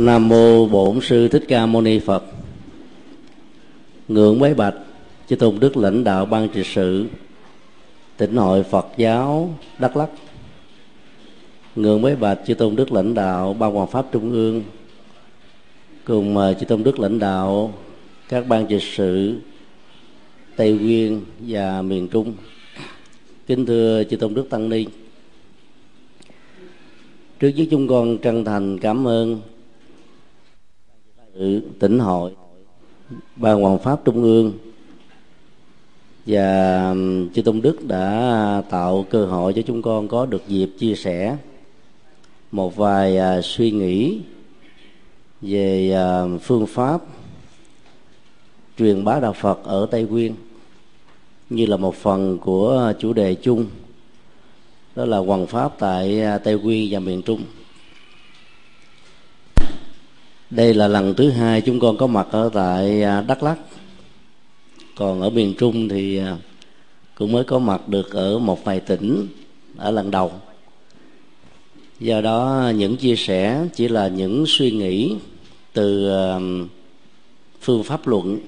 Nam mô Bổn sư Thích Ca Mâu Ni Phật. Ngưỡng bái bạch, chư tôn đức lãnh đạo ban trị sự tỉnh hội Phật giáo, Đắk Lắk. Ngưỡng bái bạch, chư tôn đức lãnh đạo ban hoàng pháp trung ương cùng chư tôn đức lãnh đạo, các ban trị sự, Tây Nguyên và miền Trung. Kính thưa chư tôn đức tăng ni. Trước nhất chúng con chân thành cảm ơn tỉnh hội ban hoàng pháp trung ương và chư tôn đức đã tạo cơ hội cho chúng con có được dịp chia sẻ một vài à, suy nghĩ về à, phương pháp truyền bá đạo phật ở tây nguyên như là một phần của chủ đề chung đó là hoàng pháp tại à, tây nguyên và miền trung đây là lần thứ hai chúng con có mặt ở tại à, đắk lắk. Còn ở miền trung thì à, cũng mới có mặt được ở một vài tỉnh ở lần đầu. Do đó, những chia sẻ chỉ là những suy nghĩ từ à, phương pháp luận.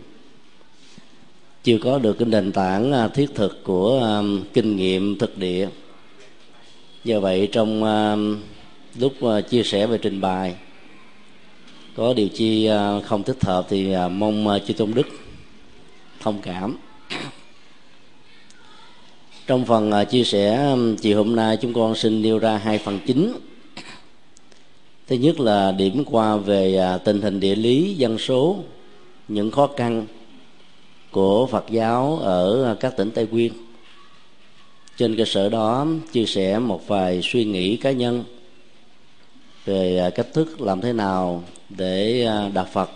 Chưa có được cái nền tảng thiết thực của kinh nghiệm thực địa. Do vậy trong lúc chia sẻ về trình bày có điều chi à, không thích hợp thì à, mong à, chư tôn đức thông cảm. Trong phần chia sẻ chiều hôm nay chúng con xin nêu ra hai phần chính. Thứ nhất là điểm qua về tình hình địa lý, dân số, những khó khăn của phật giáo ở các tỉnh tây nguyên. Trên cơ sở đó, chia sẻ một vài suy nghĩ cá nhân về cách thức làm thế nào để à, đạo phật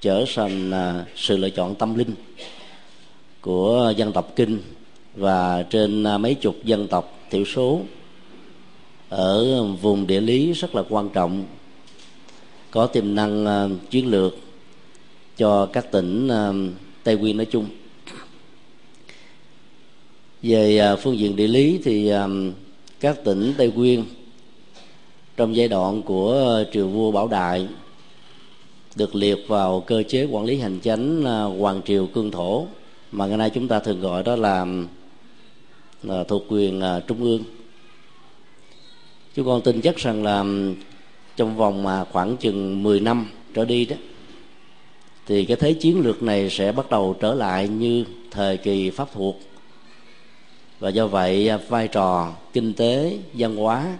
trở thành à, sự lựa chọn tâm linh của dân tộc kinh và trên à, mấy chục dân tộc thiểu số ở vùng địa lý rất là quan trọng, có tiềm năng chiến lược cho các tỉnh tây nguyên nói chung. Về phương diện địa lý thì các tỉnh tây nguyên trong giai đoạn của triều vua bảo đại được liệt vào cơ chế quản lý hành chánh à, hoàng triều cương thổ mà ngày nay chúng ta thường gọi đó là, là thuộc quyền à, trung ương. Chúng con tin chắc rằng là trong vòng mà khoảng chừng 10 năm trở đi đó thì cái thế chiến lược này sẽ bắt đầu trở lại như thời kỳ pháp thuộc. Và do vậy à, vai trò kinh tế văn hóa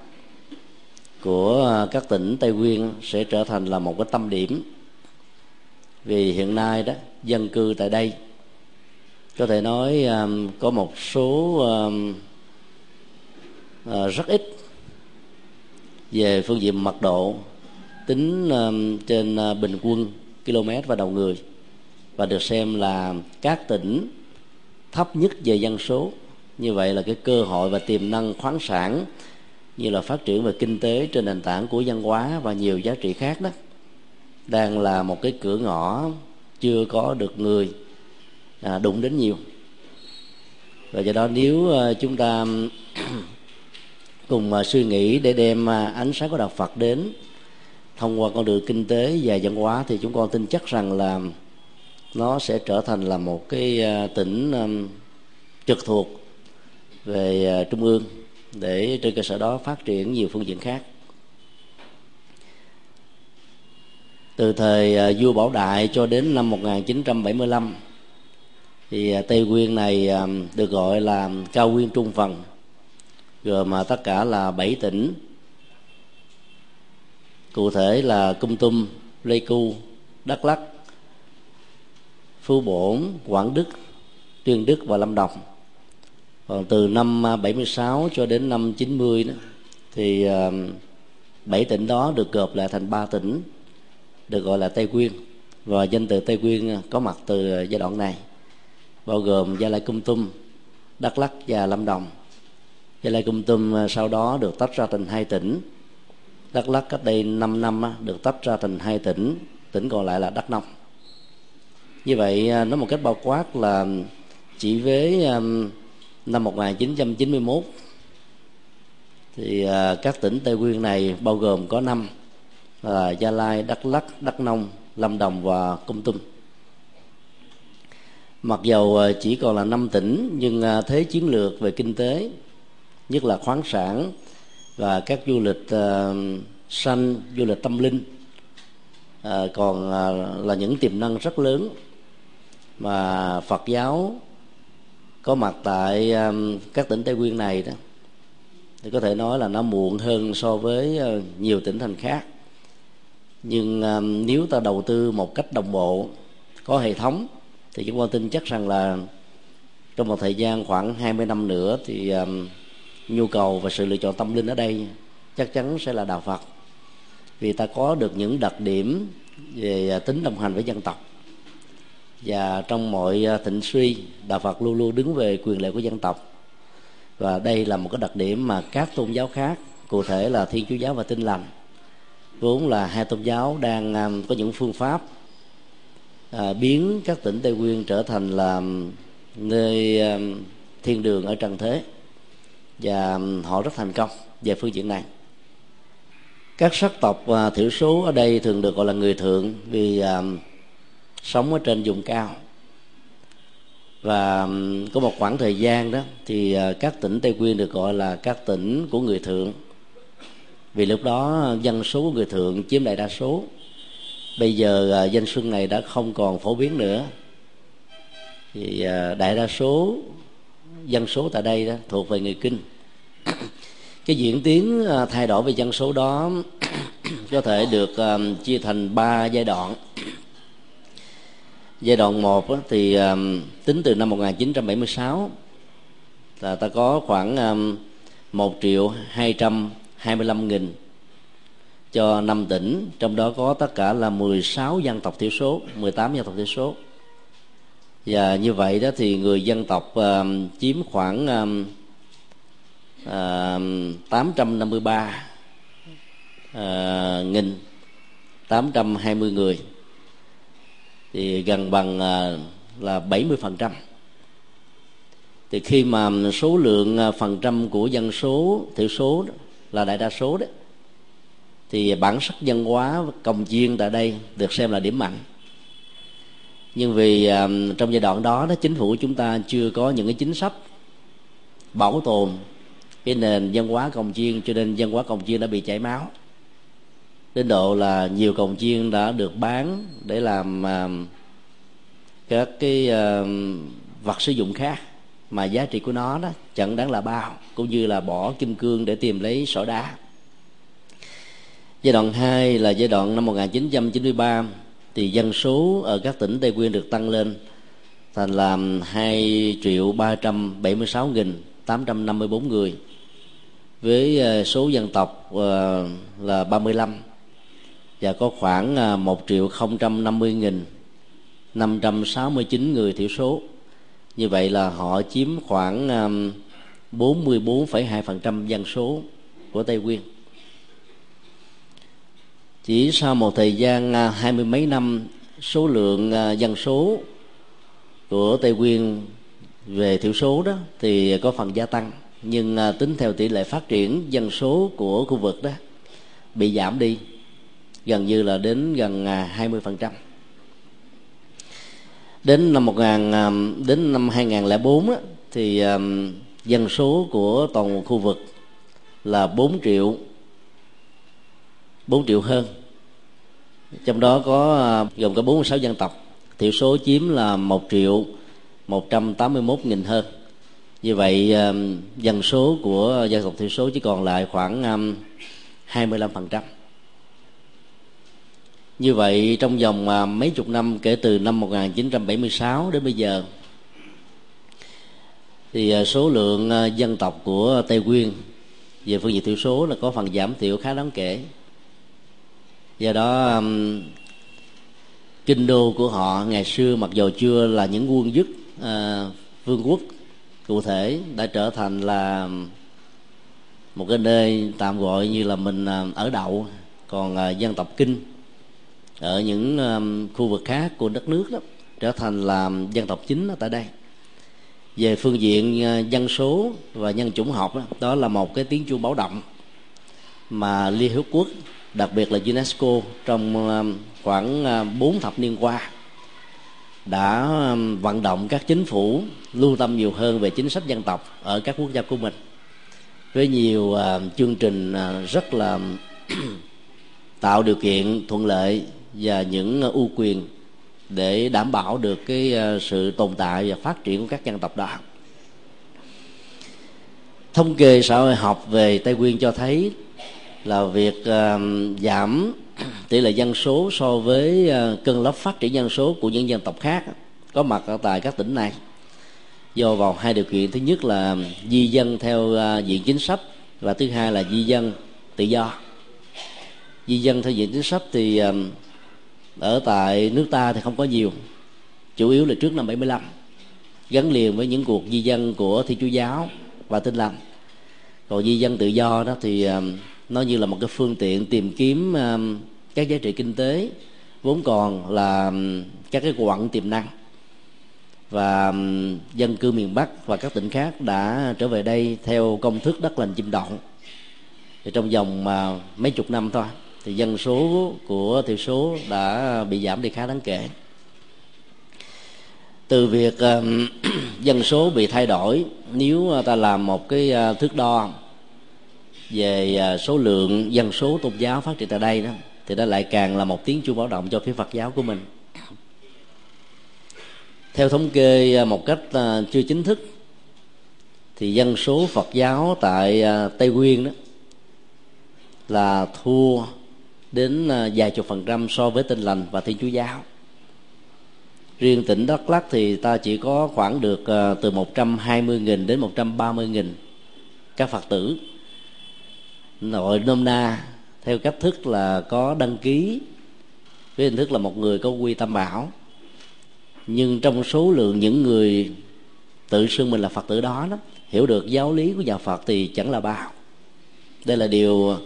của các tỉnh tây nguyên sẽ trở thành là một cái tâm điểm vì hiện nay đó dân cư tại đây có thể nói um, có một số um, uh, rất ít về phương diện mật độ tính um, trên uh, bình quân km và đầu người và được xem là các tỉnh thấp nhất về dân số. Như vậy là cái cơ hội và tiềm năng khoáng sản như là phát triển về kinh tế trên nền tảng của văn hóa và nhiều giá trị khác đó đang là một cái cửa ngõ chưa có được người à, đụng đến nhiều. Và do đó nếu à, chúng ta cùng à, suy nghĩ để đem à, ánh sáng của đạo Phật đến thông qua con đường kinh tế và văn hóa thì chúng con tin chắc rằng là nó sẽ trở thành là một cái tỉnh trực thuộc về trung ương để trên cơ sở đó phát triển nhiều phương diện khác. Từ thời à, vua Bảo Đại cho đến năm 1975 thì à, Tây Nguyên này à, được gọi là cao nguyên trung phần gồm mà tất cả là 7 tỉnh cụ thể là Cung Tum, Pleiku, Đắk Lắk, Phú Bổn, Quảng Đức, Tuyên Đức và Lâm Đồng. Còn từ năm 76 cho đến năm 90 đó, thì bảy tỉnh đó được gộp lại thành ba tỉnh được gọi là tây nguyên và danh từ tây nguyên có mặt từ giai đoạn này, bao gồm gia lai cung tum, đắk lắc và lâm đồng. Gia lai cung tum à, sau đó được tách ra thành hai tỉnh. Đắk lắc cách đây 5 năm à, được tách ra thành hai tỉnh tỉnh còn lại là đắk nông. Như vậy à, nói một cách bao quát là chỉ với năm 1991 thì các tỉnh Tây Nguyên này bao gồm có năm là gia lai đắk lắc đắk nông lâm đồng và công tum. Mặc dầu ờ, chỉ còn là năm tỉnh nhưng ờ, thế chiến lược về kinh tế nhất là khoáng sản và các du lịch uh, xanh du lịch tâm linh uh, còn uh, là những tiềm năng rất lớn mà Phật giáo có mặt tại um, các tỉnh Tây Nguyên này đó. Thì có thể nói là nó muộn hơn so với uh, nhiều tỉnh thành khác nhưng um, nếu ta đầu tư một cách đồng bộ có hệ thống thì chúng tôi tin chắc rằng là trong một thời gian khoảng 20 năm nữa thì um, nhu cầu và sự lựa chọn tâm linh ở đây chắc chắn sẽ là đạo Phật. Vì ta có được những đặc điểm về à, tính đồng hành với dân tộc. Và trong mọi à, thịnh suy đạo Phật luôn luôn đứng về quyền lợi của dân tộc. Và đây là một cái đặc điểm mà các tôn giáo khác cụ thể là thiên chúa giáo và Tin lành vốn là hai tôn giáo đang à, có những phương pháp à, biến các tỉnh tây nguyên trở thành là um, nơi à, thiên đường ở trần thế. Và họ rất thành công về phương diện này. Các sắc tộc à, thiểu số ở đây thường được gọi là người thượng vì à, sống ở trên vùng cao. Và có một khoảng thời gian đó thì à, các tỉnh tây nguyên được gọi là các tỉnh của người thượng vì lúc đó ờ, dân số của người thượng chiếm đại đa số. Bây giờ ờ, danh xuân này đã không còn phổ biến nữa. Thì ờ, đại đa số, dân số tại đây đó thuộc về người kinh. Cái diễn tiến thay đổi về dân số đó có thể được chia thành ba giai đoạn. Giai đoạn một thì tính từ năm 1976 là ta có khoảng một triệu hai trăm hai mươi lăm nghìn. Cho năm tỉnh trong đó có tất cả là 16 dân tộc thiểu số 18 dân tộc thiểu số. Và như vậy đó thì người dân tộc uh, chiếm khoảng uh, uh, 853 uh, nghìn 820 người. Thì gần bằng uh, là 70 phần trăm. Thì khi mà số lượng ờ, phần trăm của dân số thiểu số đó, là đại đa số đấy, thì bản sắc văn hóa công chiên tại đây được xem là điểm mạnh. Nhưng vì um, trong giai đoạn đó đó chính phủ chúng ta chưa có những cái chính sách bảo tồn cái nền văn hóa cồng chiên cho nên văn hóa cồng chiên đã bị chảy máu. Đến độ là nhiều cồng chiên đã được bán để làm uh, các cái uh, vật sử dụng khác mà giá trị của nó đó, chẳng đáng là bao, cũng như là bỏ kim cương để tìm lấy sỏi đá. Giai đoạn 2 là giai đoạn năm 1993 thì dân số ở các tỉnh Tây Nguyên được tăng lên thành là 2 triệu 376 nghìn 854 người, với ờ, số dân tộc ờ, là 35 và có khoảng ờ, 1 triệu 050 nghìn 569 người thiểu số như vậy là họ chiếm khoảng um, 44,2% dân số của Tây Nguyên chỉ sau một thời gian à, hai mươi mấy năm số lượng à, dân số của tây nguyên về thiểu số đó thì có phần gia tăng nhưng à, tính theo tỷ lệ phát triển dân số của khu vực đó bị giảm đi gần như là đến gần à, 20% đến năm 1000 à, đến năm 2004 á, thì à, dân số của toàn khu vực là 4 triệu 4 triệu hơn. Trong đó có à, gồm có 46 dân tộc thiểu số chiếm là 1 triệu 181 nghìn hơn. Như vậy um, dân số của dân tộc thiểu số chỉ còn lại khoảng 25 phần trăm như vậy trong vòng à, mấy chục năm kể từ năm 1976 đến bây giờ thì à, số lượng à, dân tộc của Tây Nguyên về phương diện thiểu số là có phần giảm thiểu khá đáng kể. Do đó kinh đô của họ ngày xưa mặc dù chưa là những quân dứt à, vương quốc cụ thể đã trở thành là một cái nơi tạm gọi như là mình ở đậu còn dân tộc kinh ở những um, khu vực khác của đất nước đó trở thành là dân tộc chính ở tại đây. Về phương diện ờ, dân số và nhân chủng học đó, đó là một cái tiếng chuông báo động mà liên hiệp quốc đặc biệt là UNESCO trong um, khoảng ờ, 4 thập niên qua đã um, vận động các chính phủ lưu tâm nhiều hơn về chính sách dân tộc ở các quốc gia của mình. Với nhiều ờ, chương trình rất là tạo điều kiện thuận lợi và những ờ, ưu quyền để đảm bảo được cái ờ, sự tồn tại và phát triển của các dân tộc đó. Thống kê xã hội học về tây nguyên cho thấy là việc uh, giảm tỷ lệ dân số so với ờ, uh, cân lốc phát triển dân số của những dân tộc khác có mặt ở tại các tỉnh này. Do vào hai điều kiện thứ nhất là di dân theo uh, diện chính sách và thứ hai là di dân tự do. Di dân theo diện chính sách thì uh, ở tại nước ta thì không có nhiều. Chủ yếu là trước năm 75 gắn liền với những cuộc di dân của thi chúa giáo và tinh lành. Còn di dân tự do đó thì ờ, nó như là một cái phương tiện tìm kiếm ờ, các giá trị kinh tế, vốn còn là các cái quặng tiềm năng. Và dân cư miền Bắc và các tỉnh khác đã trở về đây theo công thức đất lành chim đậu thì trong vòng ờ, mấy chục năm thôi thì dân số của thiểu số đã bị giảm đi khá đáng kể. Từ việc uh, dân số bị thay đổi nếu ta làm một cái uh, thước đo về uh, số lượng dân số tôn giáo phát triển tại đây đó thì nó lại càng là một tiếng chuông báo động cho phía Phật giáo của mình. Theo thống kê à, một cách chưa chính thức thì dân số Phật giáo tại Tây Nguyên đó là thua đến à, vài chục phần trăm so với Tinh lành và Thiên Chúa giáo. Riêng tỉnh Đắk Lắk thì ta chỉ có khoảng được à, từ 120.000 đến 130.000 các Phật tử. Nội nôm na, theo cách thức là có đăng ký, với hình thức là một người có quy tâm bảo nhưng trong số lượng những người tự xưng mình là phật tử đó đó, hiểu được giáo lý của nhà phật thì chẳng là bao đây là điều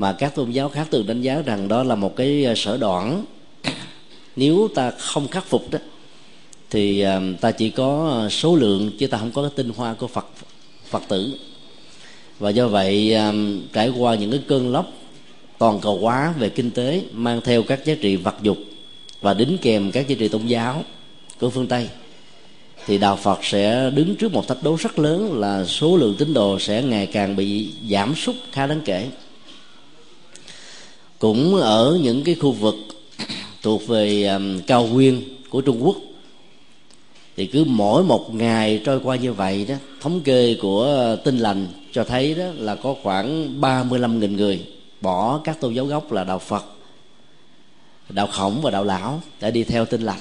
mà các tôn giáo khác thường đánh giá rằng đó là một cái ờ, sở đoạn nếu ta không khắc phục đó, thì ờ, ta chỉ có ờ, số lượng chứ ta không có cái tinh hoa của phật phật tử. Và do vậy trải qua những cái cơn lốc toàn cầu hóa về kinh tế mang theo các giá trị vật dục và đính kèm các giá trị tôn giáo của phương tây, thì đạo phật sẽ đứng trước một thách đố rất lớn là số lượng tín đồ sẽ ngày càng bị giảm sút khá đáng kể cũng ở những cái khu vực thuộc về um, cao nguyên của trung quốc. Thì cứ mỗi một ngày trôi qua như vậy đó thống kê của uh, tinh lành cho thấy đó là có khoảng 35.000 người bỏ các tôn giáo gốc là đạo Phật đạo khổng và đạo lão để đi theo tinh lành.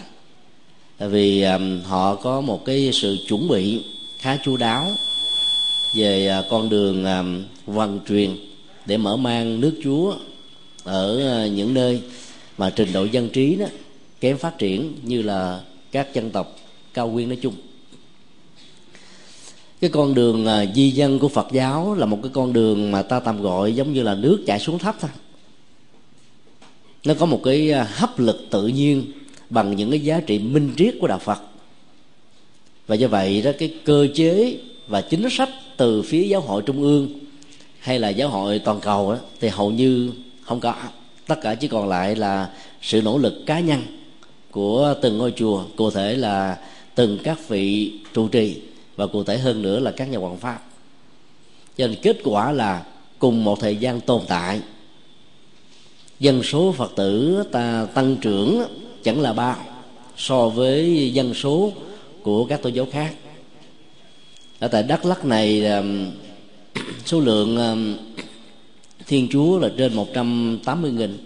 Tại vì um, họ có một cái sự chuẩn bị khá chu đáo về uh, con đường um, văn truyền để mở mang nước chúa ở ờ, những nơi mà trình độ dân trí đó kém phát triển như là các dân tộc cao nguyên nói chung. Cái con đường ờ, di dân của phật giáo là một cái con đường mà ta tạm gọi giống như là nước chảy xuống thấp thôi. Nó có một cái ờ, hấp lực tự nhiên bằng những cái giá trị minh triết của đạo phật. Và do vậy đó cái cơ chế và chính sách từ phía giáo hội trung ương hay là giáo hội toàn cầu đó, thì hầu như không có. Tất cả chỉ còn lại là sự nỗ lực cá nhân của từng ngôi chùa, cụ thể là từng các vị trụ trì và cụ thể hơn nữa là các nhà hoàng pháp. Cho nên kết quả là cùng một thời gian tồn tại. Dân số phật tử ta tăng trưởng chẳng là bao so với dân số của các tôn giáo khác. Ở tại đắk lắc này số lượng thiên chúa là trên 180 nghìn.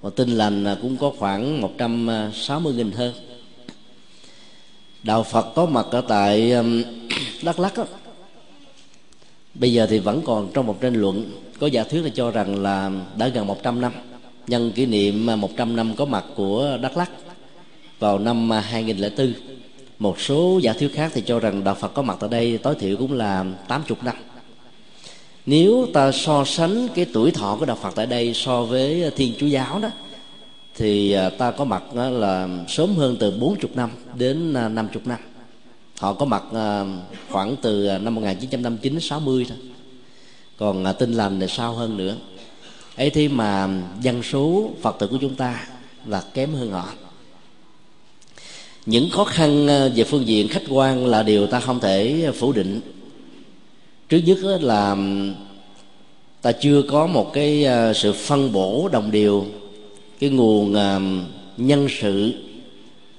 Và tin lành cũng có khoảng 160 nghìn hơn. Đạo Phật có mặt ở tại um, Đắk Lắk. đó. bây giờ thì vẫn còn trong một tranh luận. Có giả thuyết là cho rằng là đã gần 100 năm. Nhân kỷ niệm 100 năm có mặt của Đắk Lắk vào năm 2004 một số giả thuyết khác thì cho rằng đạo Phật có mặt tại đây, tối thiểu cũng là 80 năm nếu ta so sánh cái tuổi thọ của đạo Phật tại đây so với ờ, Thiên Chúa giáo đó, thì ờ, ta có mặt ờ, là sớm hơn từ 40 năm đến 50 năm họ có mặt khoảng từ năm 1959 60 thôi. Còn tinh lành thì sau hơn nữa. Ấy thế mà dân số phật tử của chúng ta là kém hơn họ. Những khó khăn về phương diện khách quan là điều ta không thể phủ định trước nhất là ta chưa có một cái ờ, sự phân bổ đồng đều cái nguồn nhân sự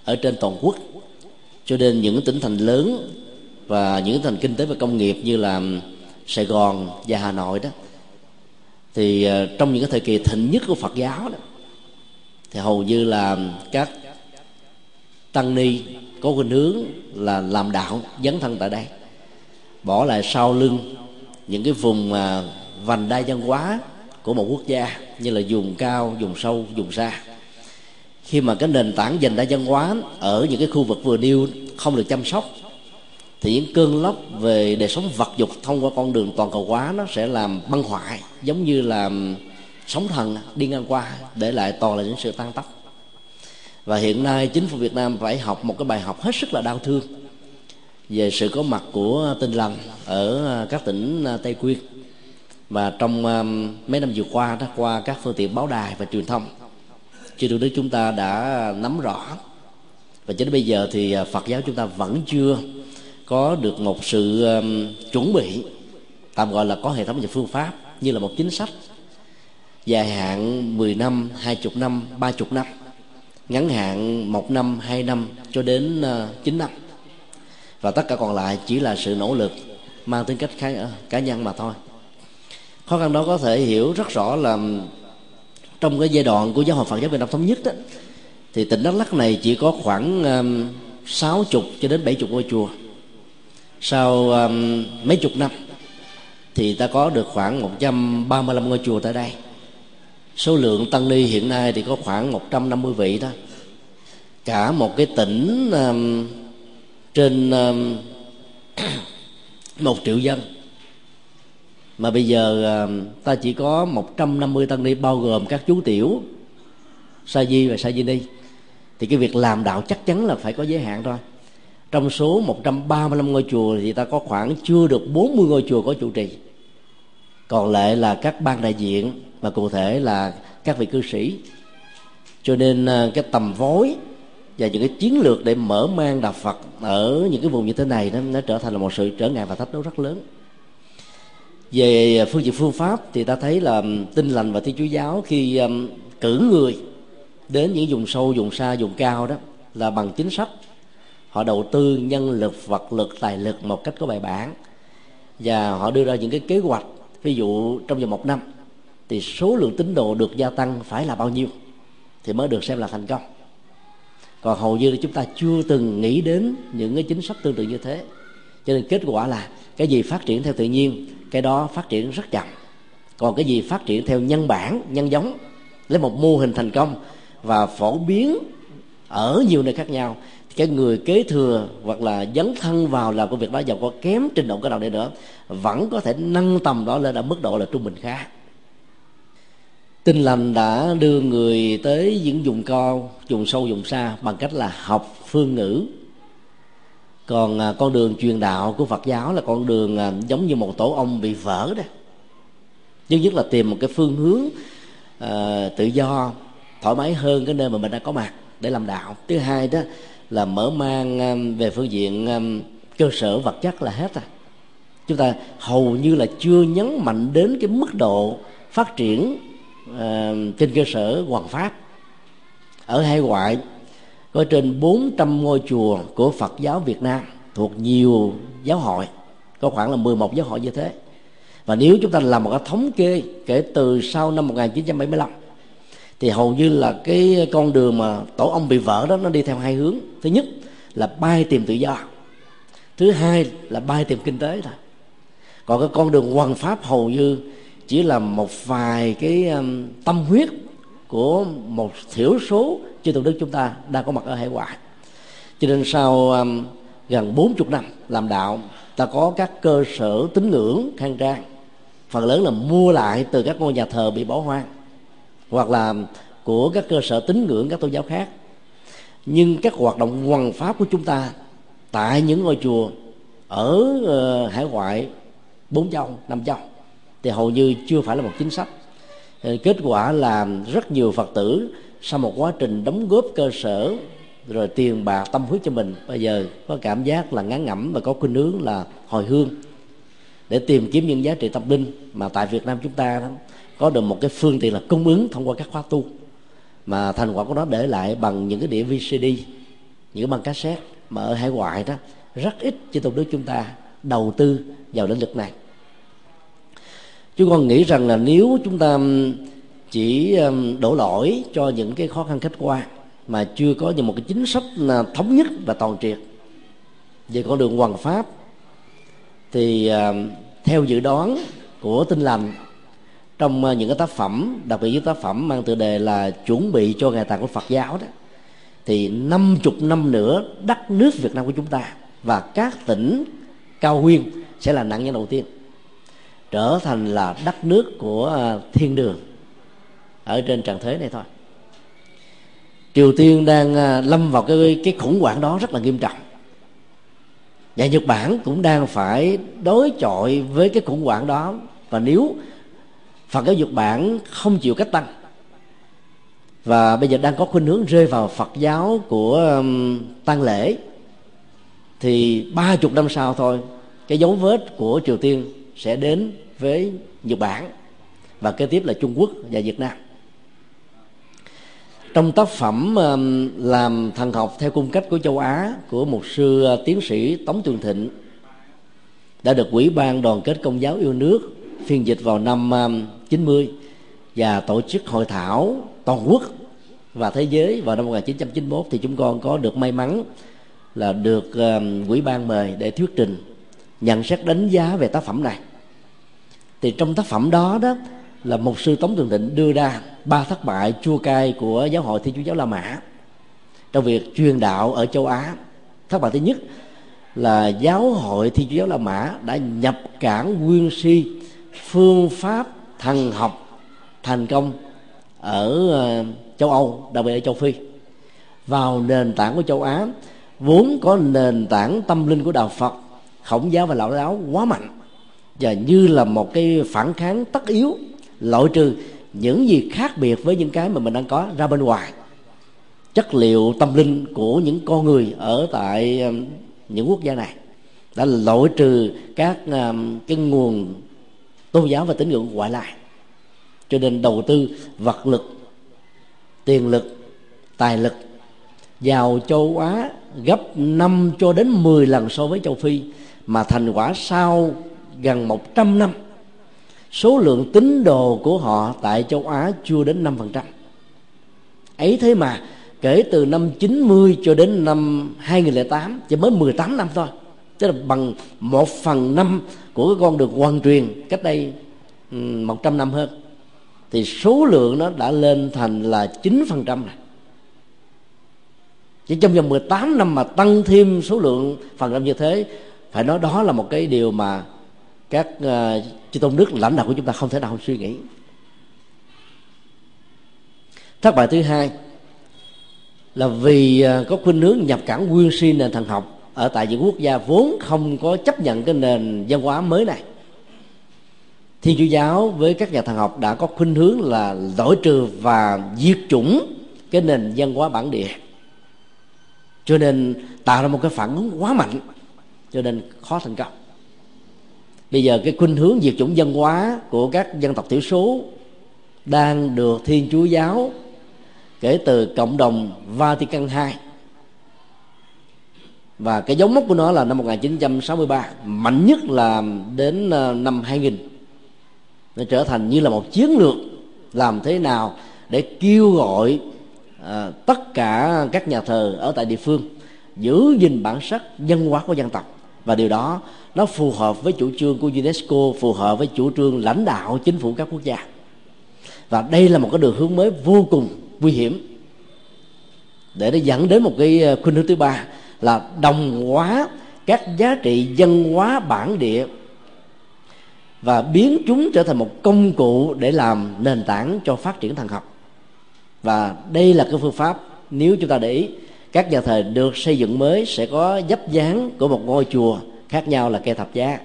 ở trên toàn quốc. Cho nên những tỉnh thành lớn và những thành kinh tế và công nghiệp như là Sài Gòn và Hà Nội đó, thì ờ, trong những cái thời kỳ thịnh nhất của Phật giáo đó, thì hầu như là các tăng ni có khuynh hướng là làm đạo dấn thân tại đây bỏ lại sau lưng những cái vùng mà vành đai văn hóa của một quốc gia như là vùng cao, vùng sâu, vùng xa. Khi mà cái nền tảng dành đa văn hóa ở những cái khu vực vừa nêu không được chăm sóc, thì những cơn lốc về đời sống vật dục thông qua con đường toàn cầu hóa nó sẽ làm băng hoại, giống như là sóng thần đi ngang qua để lại toàn là những sự tan tóc. Và hiện nay chính phủ Việt Nam phải học một cái bài học hết sức là đau thương về sự có mặt của tinh lành ở à, các tỉnh à, Tây nguyên. Và trong à, mấy năm vừa qua đó qua các phương tiện báo đài và truyền thông chư thủ đức chúng ta đã nắm rõ. Và cho đến bây giờ thì Phật giáo chúng ta vẫn chưa có được một sự chuẩn bị tạm gọi là có hệ thống và phương pháp như là một chính sách dài hạn 10 năm, 20 năm, 30 năm ngắn hạn một năm hai năm cho đến ờ, chín năm và tất cả còn lại chỉ là sự nỗ lực mang tính cách cá, cá nhân mà thôi. Khó khăn đó có thể hiểu rất rõ là trong cái giai đoạn của giáo hội Phật giáo Việt Nam thống nhất đó, thì tỉnh Đắk Lắk này chỉ có khoảng um, sáu chục cho đến bảy chục ngôi chùa. Sau um, mấy chục năm thì ta có được khoảng 135 ngôi chùa tại đây. Số lượng tăng ni hiện nay thì có khoảng 150 vị thôi cả một cái tỉnh um, trên um, một triệu dân. Mà bây giờ um, ta chỉ có 150 tăng ni, bao gồm các chú tiểu, sa di và sa di ni. Thì cái việc làm đạo chắc chắn là phải có giới hạn thôi. Trong số 135 ngôi chùa thì ta có khoảng chưa được 40 ngôi chùa có trụ trì. Còn lại là các ban đại diện và cụ thể là các vị cư sĩ. Cho nên uh, cái tầm vối và những cái chiến lược để mở mang đạo Phật ở những cái vùng như thế này nó, nó trở thành là một sự trở ngại và thách đố rất lớn. Về phương diện phương pháp thì ta thấy là tinh lành và thiên chúa giáo khi um, cử người đến những vùng sâu vùng xa vùng cao đó là bằng chính sách. Họ đầu tư nhân lực vật lực tài lực một cách có bài bản. Và họ đưa ra những cái kế hoạch ví dụ trong vòng một năm thì số lượng tín đồ được gia tăng phải là bao nhiêu thì mới được xem là thành công còn hầu như chúng ta chưa từng nghĩ đến những cái chính sách tương tự như thế. Cho nên kết quả là cái gì phát triển theo tự nhiên, cái đó phát triển rất chậm. Còn cái gì phát triển theo nhân bản, nhân giống, lấy một mô hình thành công và phổ biến ở nhiều nơi khác nhau cái người kế thừa hoặc là dấn thân vào làm công việc đó, giàu có kém, trình độ cái nào đi nữa, vẫn có thể nâng tầm đó lên ở mức độ là trung bình khá tinh lành đã đưa người tới những vùng cao vùng sâu vùng xa bằng cách là học phương ngữ. Còn à, con đường truyền đạo của phật giáo là con đường à, giống như một tổ ong bị vỡ đó. Thứ nhất là tìm một cái phương hướng uh, tự do thoải mái hơn cái nơi mà mình đã có mặt để làm đạo. Thứ hai đó là mở mang về phương diện cơ sở vật chất là hết à chúng ta hầu như là chưa nhấn mạnh đến cái mức độ phát triển uh, trên cơ sở hoàng pháp ở hai ngoại có trên 400 ngôi chùa của Phật giáo Việt Nam thuộc nhiều giáo hội có khoảng là 11 giáo hội như thế. Và nếu chúng ta làm một cái thống kê kể từ sau năm 1975 thì hầu như là cái con đường mà tổ ông bị vỡ đó nó đi theo hai hướng. Thứ nhất là bay tìm tự do thứ hai là bay tìm kinh tế thôi. Còn cái con đường hoàng pháp hầu như chỉ là một vài cái um, tâm huyết của một thiểu số chư tôn đức chúng ta đang có mặt ở hải ngoại. Cho nên sau um, gần 40 năm làm đạo, ta có các cơ sở tín ngưỡng khang trang. Phần lớn là mua lại từ các ngôi nhà thờ bị bỏ hoang, hoặc là của các cơ sở tín ngưỡng các tôn giáo khác. Nhưng các hoạt động hoằng pháp của chúng ta tại những ngôi chùa ở ờ, hải ngoại, bốn châu, năm châu thì hầu như chưa phải là một chính sách. Kết quả là rất nhiều phật tử sau một quá trình đóng góp cơ sở, rồi tiền bạc, tâm huyết cho mình, bây giờ có cảm giác là ngán ngẩm và có khuynh hướng là hồi hương. Để tìm kiếm những giá trị tâm linh mà tại Việt Nam chúng ta có được một cái phương tiện là cung ứng thông qua các khóa tu. Mà thành quả của nó để lại bằng những cái đĩa VCD những cái băng cassette mà ở hải ngoại đó, rất ít trên tục Đức chúng ta đầu tư vào lĩnh vực này chúng con nghĩ rằng là nếu chúng ta chỉ đổ lỗi cho những cái khó khăn khách quan mà chưa có một cái chính sách thống nhất và toàn triệt về con đường hoàng pháp, thì theo dự đoán của tinh lành trong những cái tác phẩm, đặc biệt những tác phẩm mang tựa đề là chuẩn bị cho ngày tàn của Phật giáo đó, thì năm chục năm nữa đất nước Việt Nam của chúng ta và các tỉnh cao nguyên sẽ là nạn nhân đầu tiên trở thành là đất nước của à, thiên đường, ở trên trần thế này thôi. Triều tiên đang à, lâm vào cái cái khủng hoảng đó rất là nghiêm trọng. Và nhật bản cũng đang phải đối chọi với cái khủng hoảng đó. Và nếu phật giáo nhật bản không chịu cách tăng, và bây giờ đang có khuynh hướng rơi vào phật giáo của tăng lễ, thì ba chục năm sau thôi, cái dấu vết của triều tiên sẽ đến với nhật bản và kế tiếp là trung quốc và việt nam. Trong tác phẩm làm thần học theo cung cách của châu Á của một sư ờ, tiến sĩ Tống Tường Thịnh, đã được Ủy ban Đoàn kết Công giáo yêu nước phiên dịch vào năm 90 và tổ chức hội thảo toàn quốc và thế giới vào năm 1991 thì chúng con có được may mắn là được quỹ ban mời để thuyết trình, nhận xét đánh giá về tác phẩm này thì trong tác phẩm đó đó là một sư tống tường định đưa ra ba thất bại chua cay của giáo hội thiên chúa giáo la mã trong việc truyền đạo ở châu á. Thất bại thứ nhất là giáo hội thiên chúa giáo la mã đã nhập cản nguyên si, phương pháp thần học thành công ở ờ, châu âu, đặc biệt ở châu phi. Vào nền tảng của châu á, vốn có nền tảng tâm linh của đạo phật, khổng giáo và lão giáo quá mạnh và như là một cái phản kháng tất yếu, loại trừ những gì khác biệt với những cái mà mình đang có ra bên ngoài. Chất liệu tâm linh của những con người ở tại um, những quốc gia này đã loại trừ các um, cái nguồn tôn giáo và tín ngưỡng ngoại lai. Cho nên đầu tư vật lực, tiền lực, tài lực vào châu Á gấp 5 cho đến 10 lần so với châu Phi mà thành quả sau gần 100 năm, số lượng tín đồ của họ tại châu Á chưa đến 5% ấy thế mà kể từ năm 90 cho đến năm 2008 chỉ mới 18 năm thôi, tức là bằng 1 phần năm của cái con đường hoàn truyền cách đây 100 năm hơn, thì số lượng nó đã lên thành là 9% này. Chỉ trong vòng 18 năm mà tăng thêm số lượng phần trăm như thế, phải nói đó là một cái điều mà các uh, chư tôn đức lãnh đạo của chúng ta không thể nào không suy nghĩ. Thất bại thứ hai là vì uh, có khuynh hướng nhập cảng nguyên si nền thần học ở tại những quốc gia vốn không có chấp nhận cái nền văn hóa mới này. Thiên chúa giáo với các nhà thần học đã có khuynh hướng là loại trừ và diệt chủng cái nền văn hóa bản địa. Cho nên tạo ra một cái phản ứng quá mạnh cho nên khó thành công bây giờ cái khuynh hướng diệt chủng dân hóa của các dân tộc thiểu số đang được thiên chúa giáo kể từ cộng đồng Vatican II và cái dấu mốc của nó là năm 1963 mạnh nhất là đến ờ, năm 2000 nó trở thành như là một chiến lược làm thế nào để kêu gọi à, tất cả các nhà thờ ở tại địa phương giữ gìn bản sắc dân hóa của dân tộc và điều đó nó phù hợp với chủ trương của UNESCO, phù hợp với chủ trương lãnh đạo chính phủ các quốc gia. Và đây là một cái đường hướng mới vô cùng nguy hiểm. Để nó dẫn đến một cái ờ, khuynh hướng thứ ba là đồng hóa các giá trị dân hóa bản địa và biến chúng trở thành một công cụ để làm nền tảng cho phát triển thần học. Và đây là cái phương pháp nếu chúng ta để ý các nhà thờ được xây dựng mới sẽ có dấp dáng của một ngôi chùa khác nhau là cây thập giá.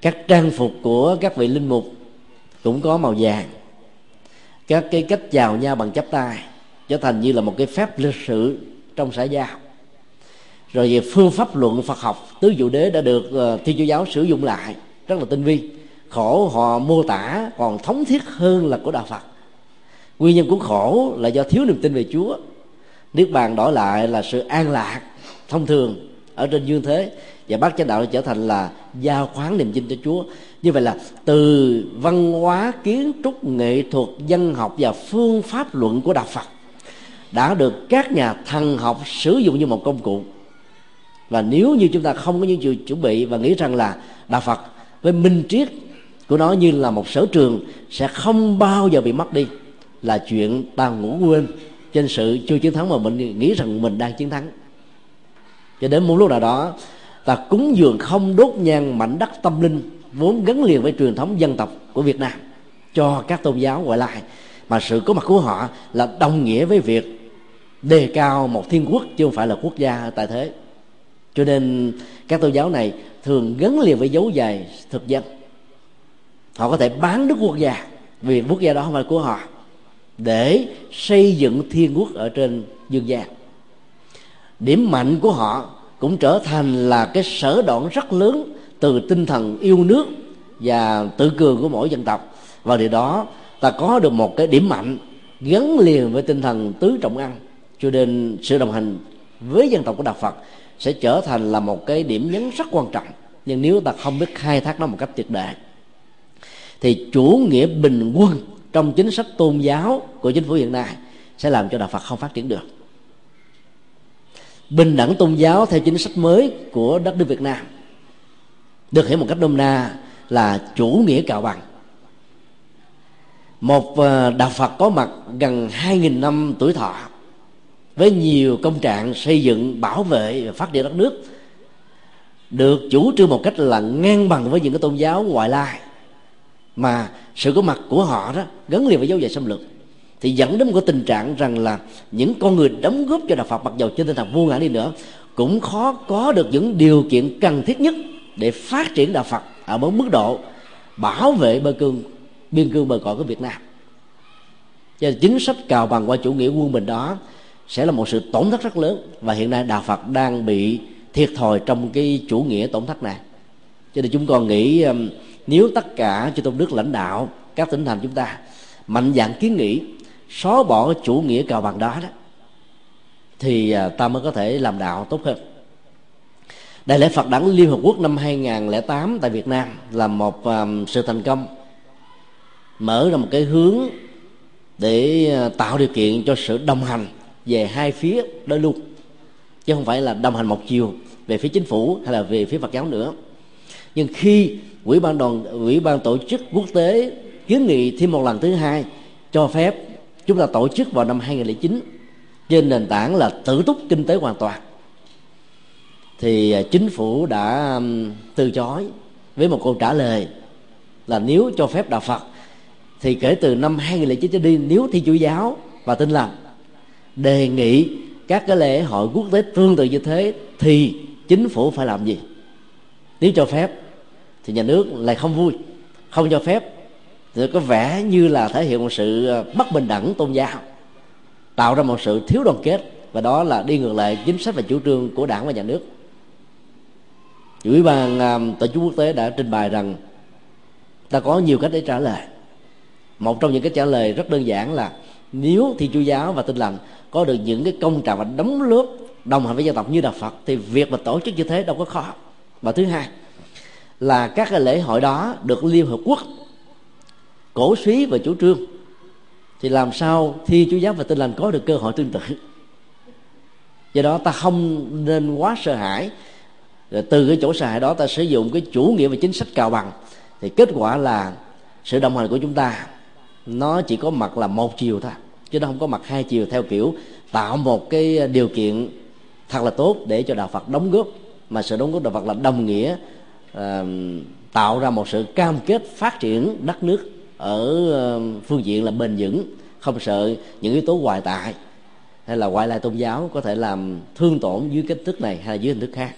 Các trang phục của các vị linh mục cũng có màu vàng. Các cái cách chào nhau bằng chắp tay trở thành như là một cái phép lịch sử trong xã giao. Rồi về phương pháp luận Phật học tứ dụ đế đã được uh, Thiên Chúa giáo sử dụng lại rất là tinh vi. Khổ họ mô tả còn thống thiết hơn là của đạo Phật. Nguyên nhân của khổ là do thiếu niềm tin về Chúa niết bàn đổi lại là sự an lạc, thông thường, ở trên dương thế. Và bác chánh đạo trở thành là giao khoán niềm tin cho Chúa. Như vậy là từ văn hóa, kiến trúc, nghệ thuật dân học và phương pháp luận của đạo Phật đã được các nhà thần học sử dụng như một công cụ. Và nếu như chúng ta không có những sự chuẩn bị và nghĩ rằng là đạo Phật với minh triết của nó như là một sở trường sẽ không bao giờ bị mất đi, là chuyện ta ngủ quên trên sự chưa chiến thắng mà mình nghĩ rằng mình đang chiến thắng. Cho đến một lúc nào đó, ta cúng dường không đốt nhang mảnh đất tâm linh vốn gắn liền với truyền thống dân tộc của Việt Nam cho các tôn giáo ngoại lai. Mà sự có mặt của họ là đồng nghĩa với việc đề cao một thiên quốc chứ không phải là quốc gia tại thế. Cho nên các tôn giáo này thường gắn liền với dấu dài thực dân. Họ có thể bán đức quốc gia vì quốc gia đó không phải của họ để xây dựng thiên quốc ở trên dương gian. Điểm mạnh của họ cũng trở thành là cái sở đoạn rất lớn từ tinh thần yêu nước và tự cường của mỗi dân tộc. Và điều đó ta có được một cái điểm mạnh gắn liền với tinh thần tứ trọng ăn. Cho nên sự đồng hành với dân tộc của đạo Phật sẽ trở thành là một cái điểm nhấn rất quan trọng. Nhưng nếu ta không biết khai thác nó một cách tuyệt đại, thì chủ nghĩa bình quân trong chính sách tôn giáo của chính phủ hiện nay sẽ làm cho đạo Phật không phát triển được. Bình đẳng tôn giáo theo chính sách mới của đất nước Việt Nam được hiểu một cách đông na là chủ nghĩa cạo bằng. Một ờ, đạo Phật có mặt gần 2.000 năm tuổi thọ với nhiều công trạng xây dựng, bảo vệ và phát triển đất nước, được chủ trương một cách là ngang bằng với những cái tôn giáo ngoại lai mà sự có mặt của họ đó gắn liền với dấu dạy xâm lược. Thì dẫn đến một cái tình trạng rằng là những con người đóng góp cho đạo Phật, mặc dầu trên tinh thần vô ngã đi nữa, cũng khó có được những điều kiện cần thiết nhất để phát triển đạo Phật ở một mức độ bảo vệ bờ cương, biên cương bờ cõi của Việt Nam. Cho nên chính sách cào bằng qua chủ nghĩa quân bình đó sẽ là một sự tổn thất rất lớn và hiện nay đạo Phật đang bị thiệt thòi trong cái chủ nghĩa tổn thất này. Cho nên chúng con nghĩ um, nếu tất cả chư tôn đức lãnh đạo, các tỉnh thành chúng ta mạnh dạng kiến nghị, xóa bỏ chủ nghĩa cào bằng đó đó, thì à, ta mới có thể làm đạo tốt hơn. Đại lễ Phật đản Liên Hợp Quốc năm 2008 tại Việt Nam là một à, sự thành công, mở ra một cái hướng để à, tạo điều kiện cho sự đồng hành về hai phía đôi luôn chứ không phải là đồng hành một chiều về phía chính phủ hay là về phía Phật giáo nữa nhưng khi Ủy ban đoàn Ủy ban tổ chức quốc tế kiến nghị thêm một lần thứ hai cho phép chúng ta tổ chức vào năm 2009 trên nền tảng là tự túc kinh tế hoàn toàn, thì à, chính phủ đã từ chối với một câu trả lời là nếu cho phép đạo Phật thì kể từ năm 2009 trở đi, nếu thi chủ giáo và tin lành đề nghị các cái lễ hội quốc tế tương tự như thế thì chính phủ phải làm gì? Nếu cho phép thì nhà nước lại không vui, không cho phép. Thì có vẻ như là thể hiện một sự ờ, bất bình đẳng tôn giáo, tạo ra một sự thiếu đoàn kết, và đó là đi ngược lại chính sách và chủ trương của đảng và nhà nước. Ủy ban ờ, tổ chức quốc tế đã trình bày rằng ta có nhiều cách để trả lời. Một trong những cái trả lời rất đơn giản là nếu thì chúa giáo và tin lành có được những cái công trạng và đóng lớp đồng hành với dân tộc như đạo phật, thì việc mà tổ chức như thế đâu có khó. Và thứ hai là các cái lễ hội đó được liên hợp quốc cổ suý và chủ trương. Thì làm sao thi chúa giáo và tin lành có được cơ hội tương tự? Do đó ta không nên quá sợ hãi. Rồi từ cái chỗ sợ hãi đó ta sử dụng cái chủ nghĩa và chính sách cào bằng. Thì kết quả là sự đồng hành của chúng ta, nó chỉ có mặt là một chiều thôi, chứ nó không có mặt hai chiều theo kiểu tạo một cái điều kiện thật là tốt để cho đạo Phật đóng góp. Mà sự đóng góp đạo Phật là đồng nghĩa à, tạo ra một sự cam kết phát triển đất nước ở phương diện là bền vững không sợ những yếu tố ngoại tại hay là ngoại lai tôn giáo có thể làm thương tổn dưới cách thức này hay là dưới hình thức khác.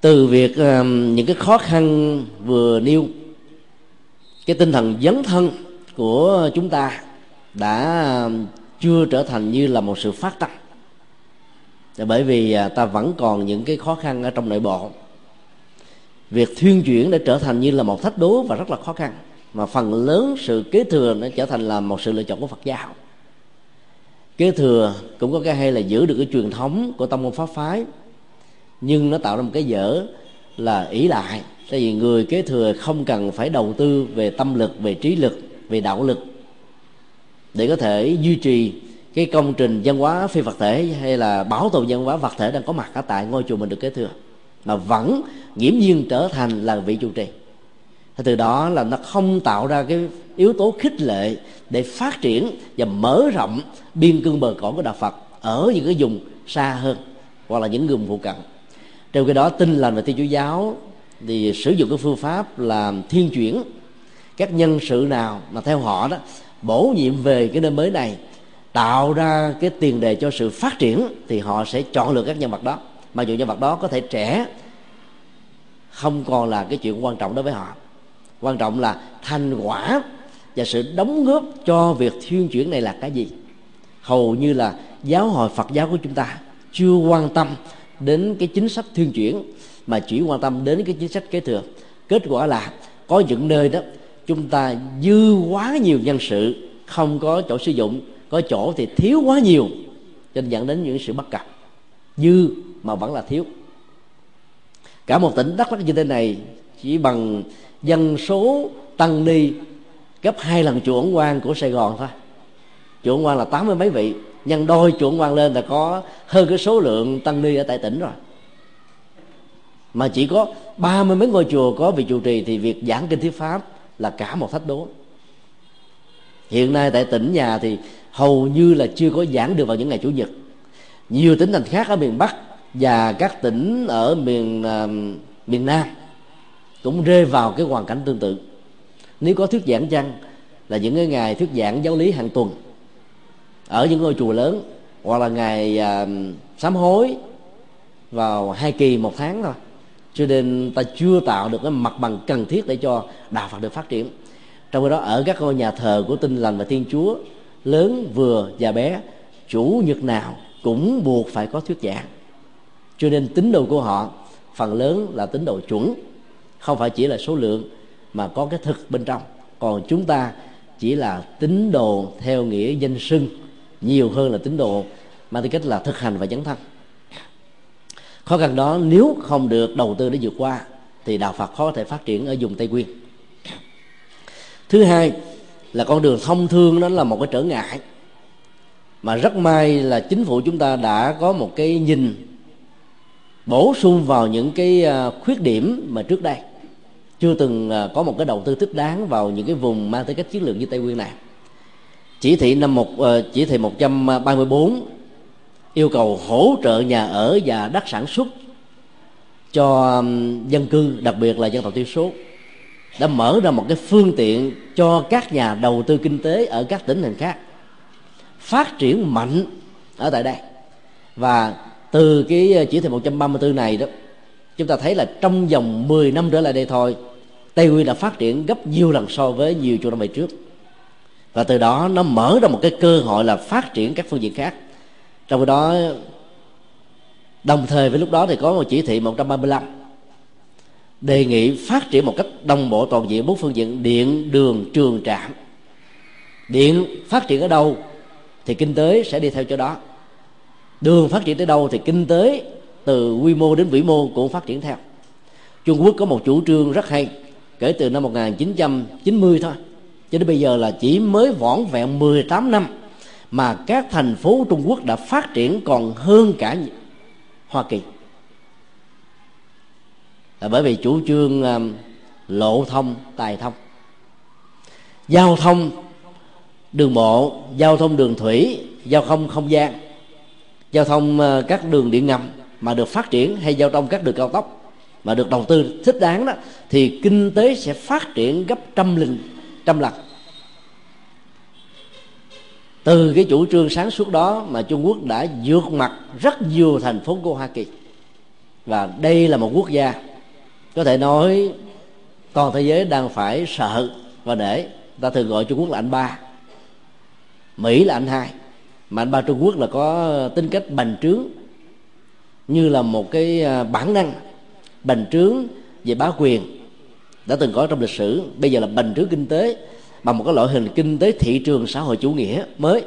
Từ việc những cái khó khăn vừa nêu cái tinh thần dấn thân của chúng ta đã chưa trở thành như là một sự phát tâm là bởi vì à, ta vẫn còn những cái khó khăn ở trong nội bộ. Việc thuyên chuyển đã trở thành như là một thách đố và rất là khó khăn, mà phần lớn sự kế thừa nó trở thành là một sự lựa chọn của Phật giáo. Kế thừa cũng có cái hay là giữ được cái truyền thống của tâm môn pháp phái, nhưng nó tạo ra một cái dở là ỷ lại. Tại vì người kế thừa không cần phải đầu tư về tâm lực, về trí lực, về đạo lực để có thể duy trì cái công trình văn hóa phi vật thể hay là bảo tồn văn hóa vật thể đang có mặt ở tại ngôi chùa mình được kế thừa, mà vẫn nghiễm nhiên trở thành là vị chủ trì. Thì từ đó là nó không tạo ra cái yếu tố khích lệ để phát triển và mở rộng biên cương bờ cõi của đạo Phật ở những cái vùng xa hơn hoặc là những vùng phụ cận. Trong cái đó, tin lành và thiên chúa giáo thì sử dụng cái phương pháp là thiên chuyển các nhân sự nào mà theo họ đó, bổ nhiệm về cái nơi mới này tạo ra cái tiền đề cho sự phát triển thì họ sẽ chọn lựa các nhân vật đó. Mà dù nhân vật đó có thể trẻ, không còn là cái chuyện quan trọng đối với họ. Quan trọng là thành quả và sự đóng góp cho việc thuyên chuyển này là cái gì. Hầu như là giáo hội phật giáo của chúng ta chưa quan tâm đến cái chính sách thuyên chuyển, mà chỉ quan tâm đến cái chính sách kế thừa. Kết quả là có những nơi đó, chúng ta dư quá nhiều nhân sự, không có chỗ sử dụng có chỗ thì thiếu quá nhiều. Cho nên dẫn đến những sự bất cập. Dư mà vẫn là thiếu. Cả một tỉnh đắk lắc như thế này, chỉ bằng dân số tăng ni gấp hai lần chuẩn quan của sài gòn thôi. Chuẩn quan là tám mươi mấy vị. Nhân đôi chuẩn quan lên là có hơn cái số lượng tăng ni ở tại tỉnh rồi. Mà chỉ có ba mươi mấy ngôi chùa có vị trụ trì thì việc giảng kinh thuyết pháp là cả một thách đố. Hiện nay tại tỉnh nhà thì hầu như là chưa có giảng được vào những ngày chủ nhật. Nhiều tỉnh thành khác ở miền bắc và các tỉnh ở miền uh, miền nam cũng rơi vào cái hoàn cảnh tương tự. Nếu có thuyết giảng chăng là những cái ngày thuyết giảng giáo lý hàng tuần ở những ngôi chùa lớn hoặc là ngày uh, sám hối vào hai kỳ một tháng thôi. Cho nên ta chưa tạo được cái mặt bằng cần thiết để cho đạo phật được phát triển. Trong khi đó ở các ngôi nhà thờ của tinh lành và thiên chúa lớn vừa và bé, chủ nhật nào cũng buộc phải có thuyết giảng. Cho nên tín đồ của họ, phần lớn là tín đồ chuẩn, không phải chỉ là số lượng mà có cái thực bên trong. Còn chúng ta chỉ là tín đồ theo nghĩa danh sưng, nhiều hơn là tín đồ mang tính cách là thực hành và dấn thân. Khó khăn đó nếu không được đầu tư để vượt qua thì đạo phật khó có thể phát triển ở vùng tây nguyên. Thứ hai là con đường thông thương đó là một cái trở ngại. Mà rất may là chính phủ chúng ta đã có một cái nhìn bổ sung vào những cái à, khuyết điểm mà trước đây. Chưa từng à, có một cái đầu tư thích đáng vào những cái vùng mang tới cách chiến lược như tây nguyên này. Chỉ thị năm một ờ, chỉ thị 134 yêu cầu hỗ trợ nhà ở và đất sản xuất cho dân cư, đặc biệt là dân tộc thiểu số đã mở ra một cái phương tiện cho các nhà đầu tư kinh tế ở các tỉnh thành khác. Phát triển mạnh ở tại đây. Và từ cái chỉ thị 134 này đó, chúng ta thấy là trong vòng 10 năm trở lại đây thôi, Tây Nguyên đã phát triển gấp nhiều lần so với nhiều chục năm về trước. Và từ đó nó mở ra một cái cơ hội là phát triển các phương diện khác. Trong đó, đồng thời với lúc đó thì có một chỉ thị 135 đề nghị phát triển một cách đồng bộ toàn diện bốn phương diện điện, đường, trường, trạm. Điện phát triển ở đâu thì kinh tế sẽ đi theo chỗ đó. Đường phát triển tới đâu thì kinh tế từ quy mô đến vĩ mô cũng phát triển theo. Trung Quốc có một chủ trương rất hay, kể từ năm 1990 thôi, cho đến bây giờ là chỉ mới vỏn vẹn 18 năm mà các thành phố Trung Quốc đã phát triển còn hơn cả Hoa Kỳ là bởi vì chủ trương um, lộ thông, tài thông. Giao thông đường bộ, giao thông đường thủy, giao thông không gian, giao thông ờ, các đường điện ngầm mà được phát triển hay giao thông các đường cao tốc mà được đầu tư thích đáng đó, thì kinh tế sẽ phát triển gấp trăm lần trăm lần. Từ cái chủ trương sáng suốt đó mà Trung Quốc đã vượt mặt rất nhiều thành phố của Hoa Kỳ. Và đây là một quốc gia có thể nói, toàn thế giới đang phải sợ và để. Ta thường gọi trung quốc là anh ba. Mỹ là anh hai. Mà anh ba trung quốc là có tính cách bành trướng, như là một cái à, bản năng bành trướng về bá quyền, đã từng có trong lịch sử. Bây giờ là bành trướng kinh tế bằng một cái loại hình kinh tế thị trường xã hội chủ nghĩa mới.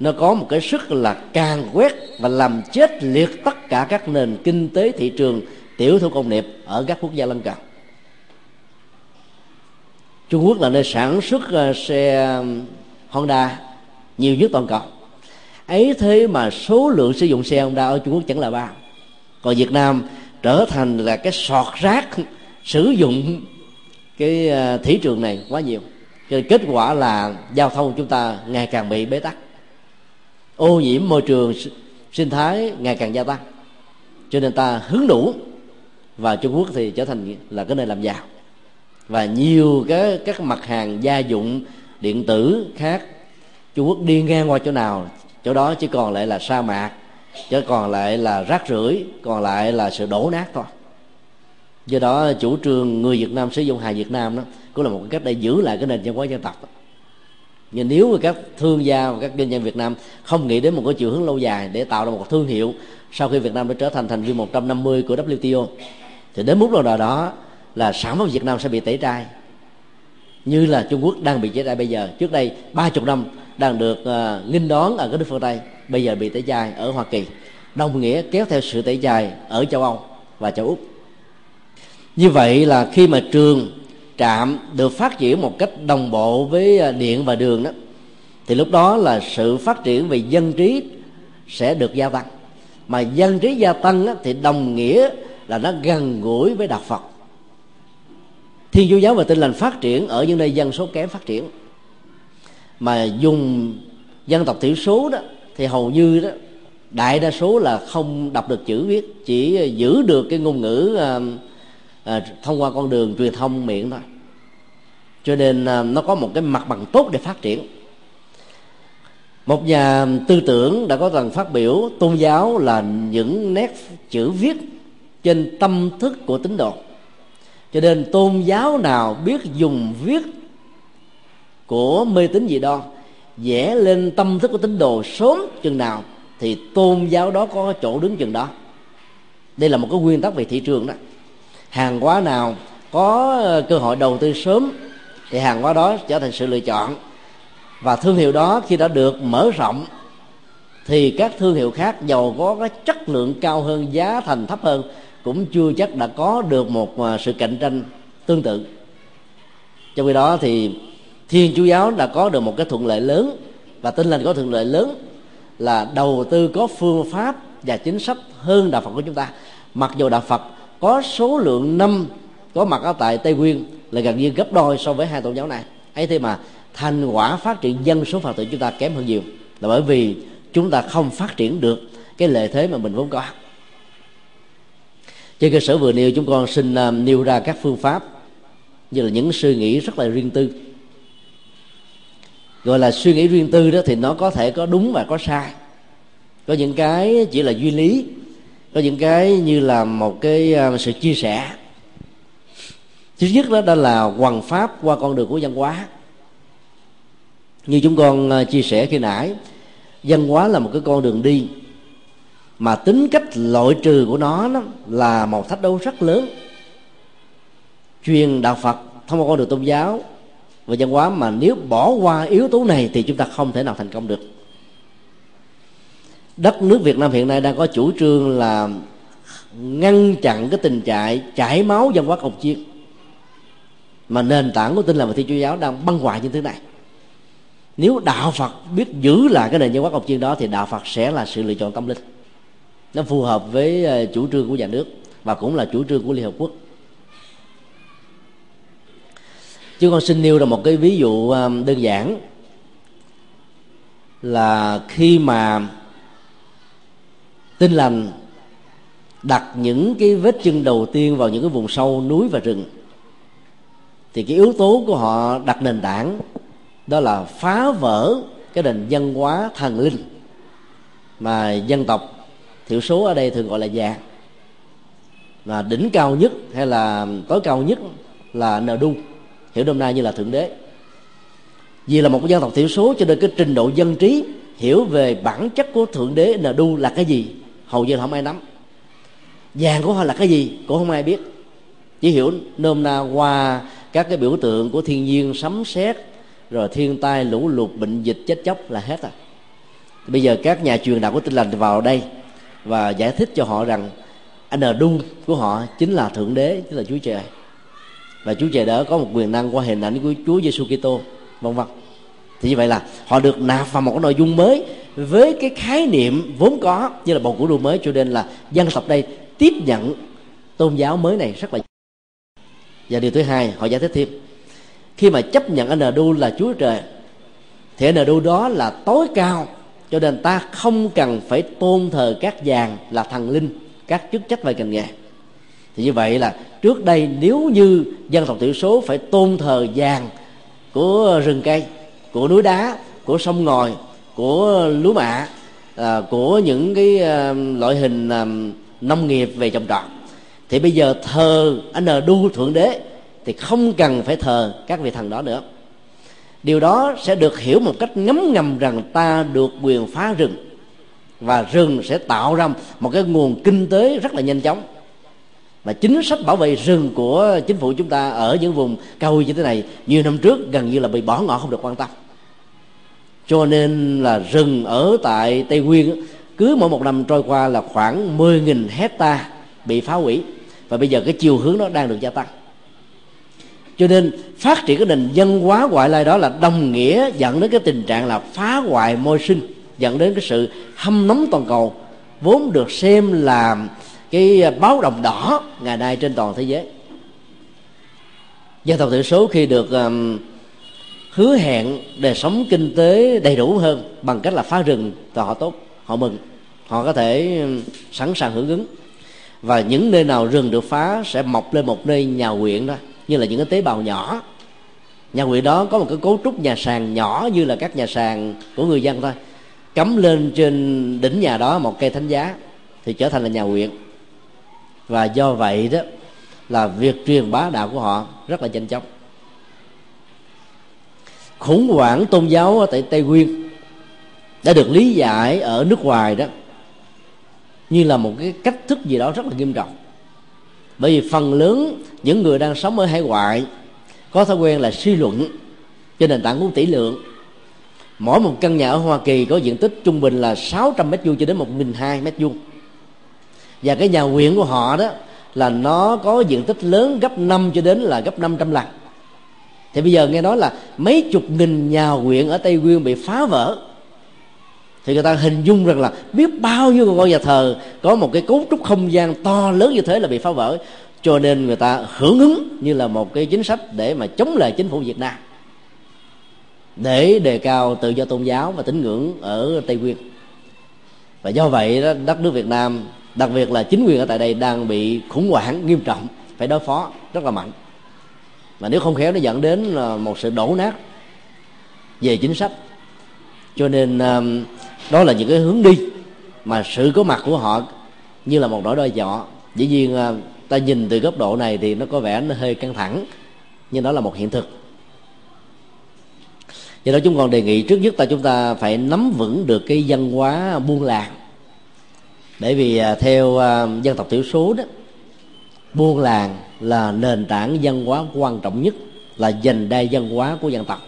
Nó có một cái sức là càng quét và làm chết liệt tất cả các nền kinh tế thị trường tiểu thủ công nghiệp ở các quốc gia lân cận. Trung Quốc là nơi sản xuất ờ, xe Honda nhiều nhất toàn cầu. Ấy thế mà số lượng sử dụng xe Honda ở Trung Quốc chẳng là bao. Còn Việt Nam trở thành là cái sọt rác sử dụng cái ờ, thị trường này quá nhiều. Cho nên kết quả là giao thông chúng ta ngày càng bị bế tắc. Ô nhiễm môi trường sinh thái ngày càng gia tăng. Cho nên ta hướng đủ và Trung Quốc thì trở thành là cái nơi làm giàu và nhiều cái, các mặt hàng gia dụng, điện tử khác, Trung Quốc đi ngang qua chỗ nào, chỗ đó chỉ còn lại là sa mạc chứ còn lại là rác rưởi, còn lại là sự đổ nát thôi do đó, chủ trương người Việt Nam sử dụng hàng Việt Nam đó, cũng là một cách để giữ lại cái nền văn hóa dân tộc đó. nhưng nếu mà các thương gia và các doanh nhân Việt Nam không nghĩ đến một cái chiều hướng lâu dài để tạo ra một thương hiệu sau khi Việt Nam đã trở thành thành viên 150 của WTO thì đến mức độ đó là sản phẩm Việt Nam sẽ bị tẩy chay như là Trung Quốc đang bị tẩy chay bây giờ. Trước đây ba chục năm đang được uh, nghinh đón ở các nước phương Tây bây giờ bị tẩy chay ở Hoa Kỳ. Đồng nghĩa kéo theo sự tẩy chay ở châu Âu và châu Úc. Như vậy là khi mà trường trạm được phát triển một cách đồng bộ với ờ, điện và đường đó thì lúc đó là sự phát triển về dân trí sẽ được gia tăng. Mà dân trí gia tăng đó, thì đồng nghĩa là nó gần gũi với đạo phật. Thiên chúa giáo và tinh lành phát triển ở những nơi dân số kém phát triển. Mà dùng dân tộc thiểu số đó thì hầu như đó đại đa số là không đọc được chữ viết chỉ giữ được cái ngôn ngữ à, à, thông qua con đường truyền thông miệng thôi. Cho nên à, nó có một cái mặt bằng tốt để phát triển. Một nhà tư tưởng đã có lần phát biểu tôn giáo là những nét chữ viết trên tâm thức của tín đồ. Cho nên tôn giáo nào biết dùng viết của mê tín dị đoan vẽ lên tâm thức của tín đồ sớm chừng nào, thì tôn giáo đó có chỗ đứng chừng đó. Đây là một cái nguyên tắc về thị trường đó. Hàng hóa nào có ờ, cơ hội đầu tư sớm, thì hàng hóa đó trở thành sự lựa chọn. Và thương hiệu đó khi đã được mở rộng, thì các thương hiệu khác giàu có cái chất lượng cao hơn, giá thành thấp hơn cũng chưa chắc đã có được một à, sự cạnh tranh tương tự. Trong khi đó thì thiên chúa giáo đã có được một cái thuận lợi lớn, và tin lành có thuận lợi lớn là đầu tư có phương pháp và chính sách hơn đạo phật của chúng ta. Mặc dù đạo phật có số lượng năm, có mặt ở tại tây nguyên là gần như gấp đôi so với hai tôn giáo này. Ấy thế mà thành quả phát triển dân số phật tử chúng ta kém hơn nhiều là bởi vì chúng ta không phát triển được cái lợi thế mà mình vốn có trên cơ sở vừa nêu chúng con xin à, nêu ra các phương pháp như là những suy nghĩ rất là riêng tư. Gọi là suy nghĩ riêng tư đó thì nó có thể có đúng và có sai. Có những cái chỉ là duy lý có những cái như là một cái à, sự chia sẻ. Thứ nhất đó, đó là hoàn pháp qua con đường của văn hóa. Như chúng con à, chia sẻ khi nãy văn hóa là một cái con đường đi mà tính cách loại trừ của nó nó là một thách đấu rất lớn. Truyền đạo phật thông qua con đường tôn giáo và văn hóa mà nếu bỏ qua yếu tố này thì chúng ta không thể nào thành công được. Đất nước việt nam hiện nay đang có chủ trương là ngăn chặn cái tình trạng chảy máu văn hóa cồng chiên mà nền tảng của tin là và thiên chúa giáo đang băng hoại như thế này. Nếu đạo phật biết giữ lại cái nền văn hóa cồng chiên đó thì đạo phật sẽ là sự lựa chọn tâm linh nó phù hợp với ờ, chủ trương của nhà nước và cũng là chủ trương của liên hợp quốc. Chứ con xin nêu ra một cái ví dụ ờ, đơn giản là khi mà tin lành đặt những cái vết chân đầu tiên vào những cái vùng sâu núi và rừng, thì cái yếu tố của họ đặt nền tảng đó là phá vỡ cái nền văn hóa thần linh mà dân tộc thiểu số ở đây thường gọi là già và đỉnh cao nhất hay là tối cao nhất là nờ đu, hiểu đông nay như là thượng đế. Vì là một dân tộc thiểu số cho nên cái trình độ dân trí hiểu về bản chất của thượng đế nờ đu là cái gì, hầu như là không ai nắm. Vàng của họ là cái gì cũng không ai biết. Chỉ hiểu nôm na qua các cái biểu tượng của thiên nhiên sấm sét, rồi thiên tai lũ lụt, bệnh dịch chết chóc là hết à. Bây giờ các nhà truyền đạo của tinh lành vào đây và giải thích cho họ rằng anh đu của họ chính là thượng đế, chính là chúa trời. Và chúa trời đó có một quyền năng qua hình ảnh của chúa giêsu kitô, vân vân. Thì như vậy là họ được nạp vào một cái nội dung mới với cái khái niệm vốn có như là bầu cử đua mới, cho nên là dân tộc đây tiếp nhận tôn giáo mới này rất là và điều thứ hai, họ giải thích thêm, khi mà chấp nhận anh đu là chúa trời, thì anh đu đó là tối cao cho nên ta không cần phải tôn thờ các vàng là thần linh các chức trách và ngành nghề. Thì như vậy là trước đây nếu như dân tộc thiểu số phải tôn thờ vàng của rừng cây của núi đá của sông ngòi của lúa mạ à, của những cái à, loại hình à, nông nghiệp về trồng trọt thì bây giờ thờ anh đu thượng đế thì không cần phải thờ các vị thần đó nữa điều đó sẽ được hiểu một cách ngấm ngầm rằng ta được quyền phá rừng. Và rừng sẽ tạo ra một cái nguồn kinh tế rất là nhanh chóng. Và chính sách bảo vệ rừng của chính phủ chúng ta ở những vùng cao nguyên như thế này nhiều năm trước gần như là bị bỏ ngỏ không được quan tâm. Cho nên là rừng ở tại tây nguyên cứ mỗi một năm trôi qua là khoảng 10.000 hecta bị phá hủy. Và bây giờ cái chiều hướng nó đang được gia tăng cho nên phát triển cái nền dân hóa ngoại lai đó là đồng nghĩa dẫn đến cái tình trạng là phá hoại môi sinh dẫn đến cái sự hâm nóng toàn cầu vốn được xem là cái báo động đỏ ngày nay trên toàn thế giới. Dân tộc thiểu số khi được um, hứa hẹn đời sống kinh tế đầy đủ hơn bằng cách là phá rừng thì họ tốt họ mừng họ có thể sẵn sàng hưởng ứng. Và những nơi nào rừng được phá sẽ mọc lên một nơi nhà quyện đó như là những cái tế bào nhỏ. Nhà nguyện đó có một cái cấu trúc nhà sàn nhỏ như là các nhà sàn của người dân thôi. Cắm lên trên đỉnh nhà đó một cây thánh giá thì trở thành là nhà quyện. Và do vậy đó là việc truyền bá đạo của họ rất là nhanh chóng. Khủng hoảng tôn giáo ở tại tây nguyên đã được lý giải ở nước ngoài đó như là một cái cách thức gì đó rất là nghiêm trọng bởi vì phần lớn những người đang sống ở hải ngoại có thói quen là suy luận trên nền tảng của tỷ lượng. Mỗi một căn nhà ở Hoa Kỳ có diện tích trung bình là 600 mét vuông cho đến 1.200 mét vuông. Và cái nhà huyện của họ đó là nó có diện tích lớn gấp 5 cho đến là gấp 500 lần. Thì bây giờ nghe nói là mấy chục nghìn nhà huyện ở Tây Nguyên bị phá vỡ thì người ta hình dung rằng là biết bao nhiêu ngôi nhà thờ có một cái cấu trúc không gian to lớn như thế là bị phá vỡ. Cho nên người ta hưởng ứng như là một cái chính sách để mà chống lại chính phủ Việt Nam. Để đề cao tự do tôn giáo và tín ngưỡng ở Tây Nguyên. Và do vậy đó, đất nước Việt Nam đặc biệt là chính quyền ở tại đây đang bị khủng hoảng nghiêm trọng phải đối phó rất là mạnh. Và nếu không khéo nó dẫn đến là một sự đổ nát về chính sách. Cho nên um, đó là những cái hướng đi mà sự có mặt của họ như là một nỗi đôi nhỏ dĩ nhiên à, ta nhìn từ góc độ này thì nó có vẻ nó hơi căng thẳng, nhưng đó là một hiện thực. Do đó chúng còn đề nghị trước nhất ta chúng ta phải nắm vững được cái văn hóa buôn làng. Bởi vì à, theo à, dân tộc thiểu số đó, buôn làng là nền tảng văn hóa quan trọng nhất, là dành đai văn hóa của dân tộc.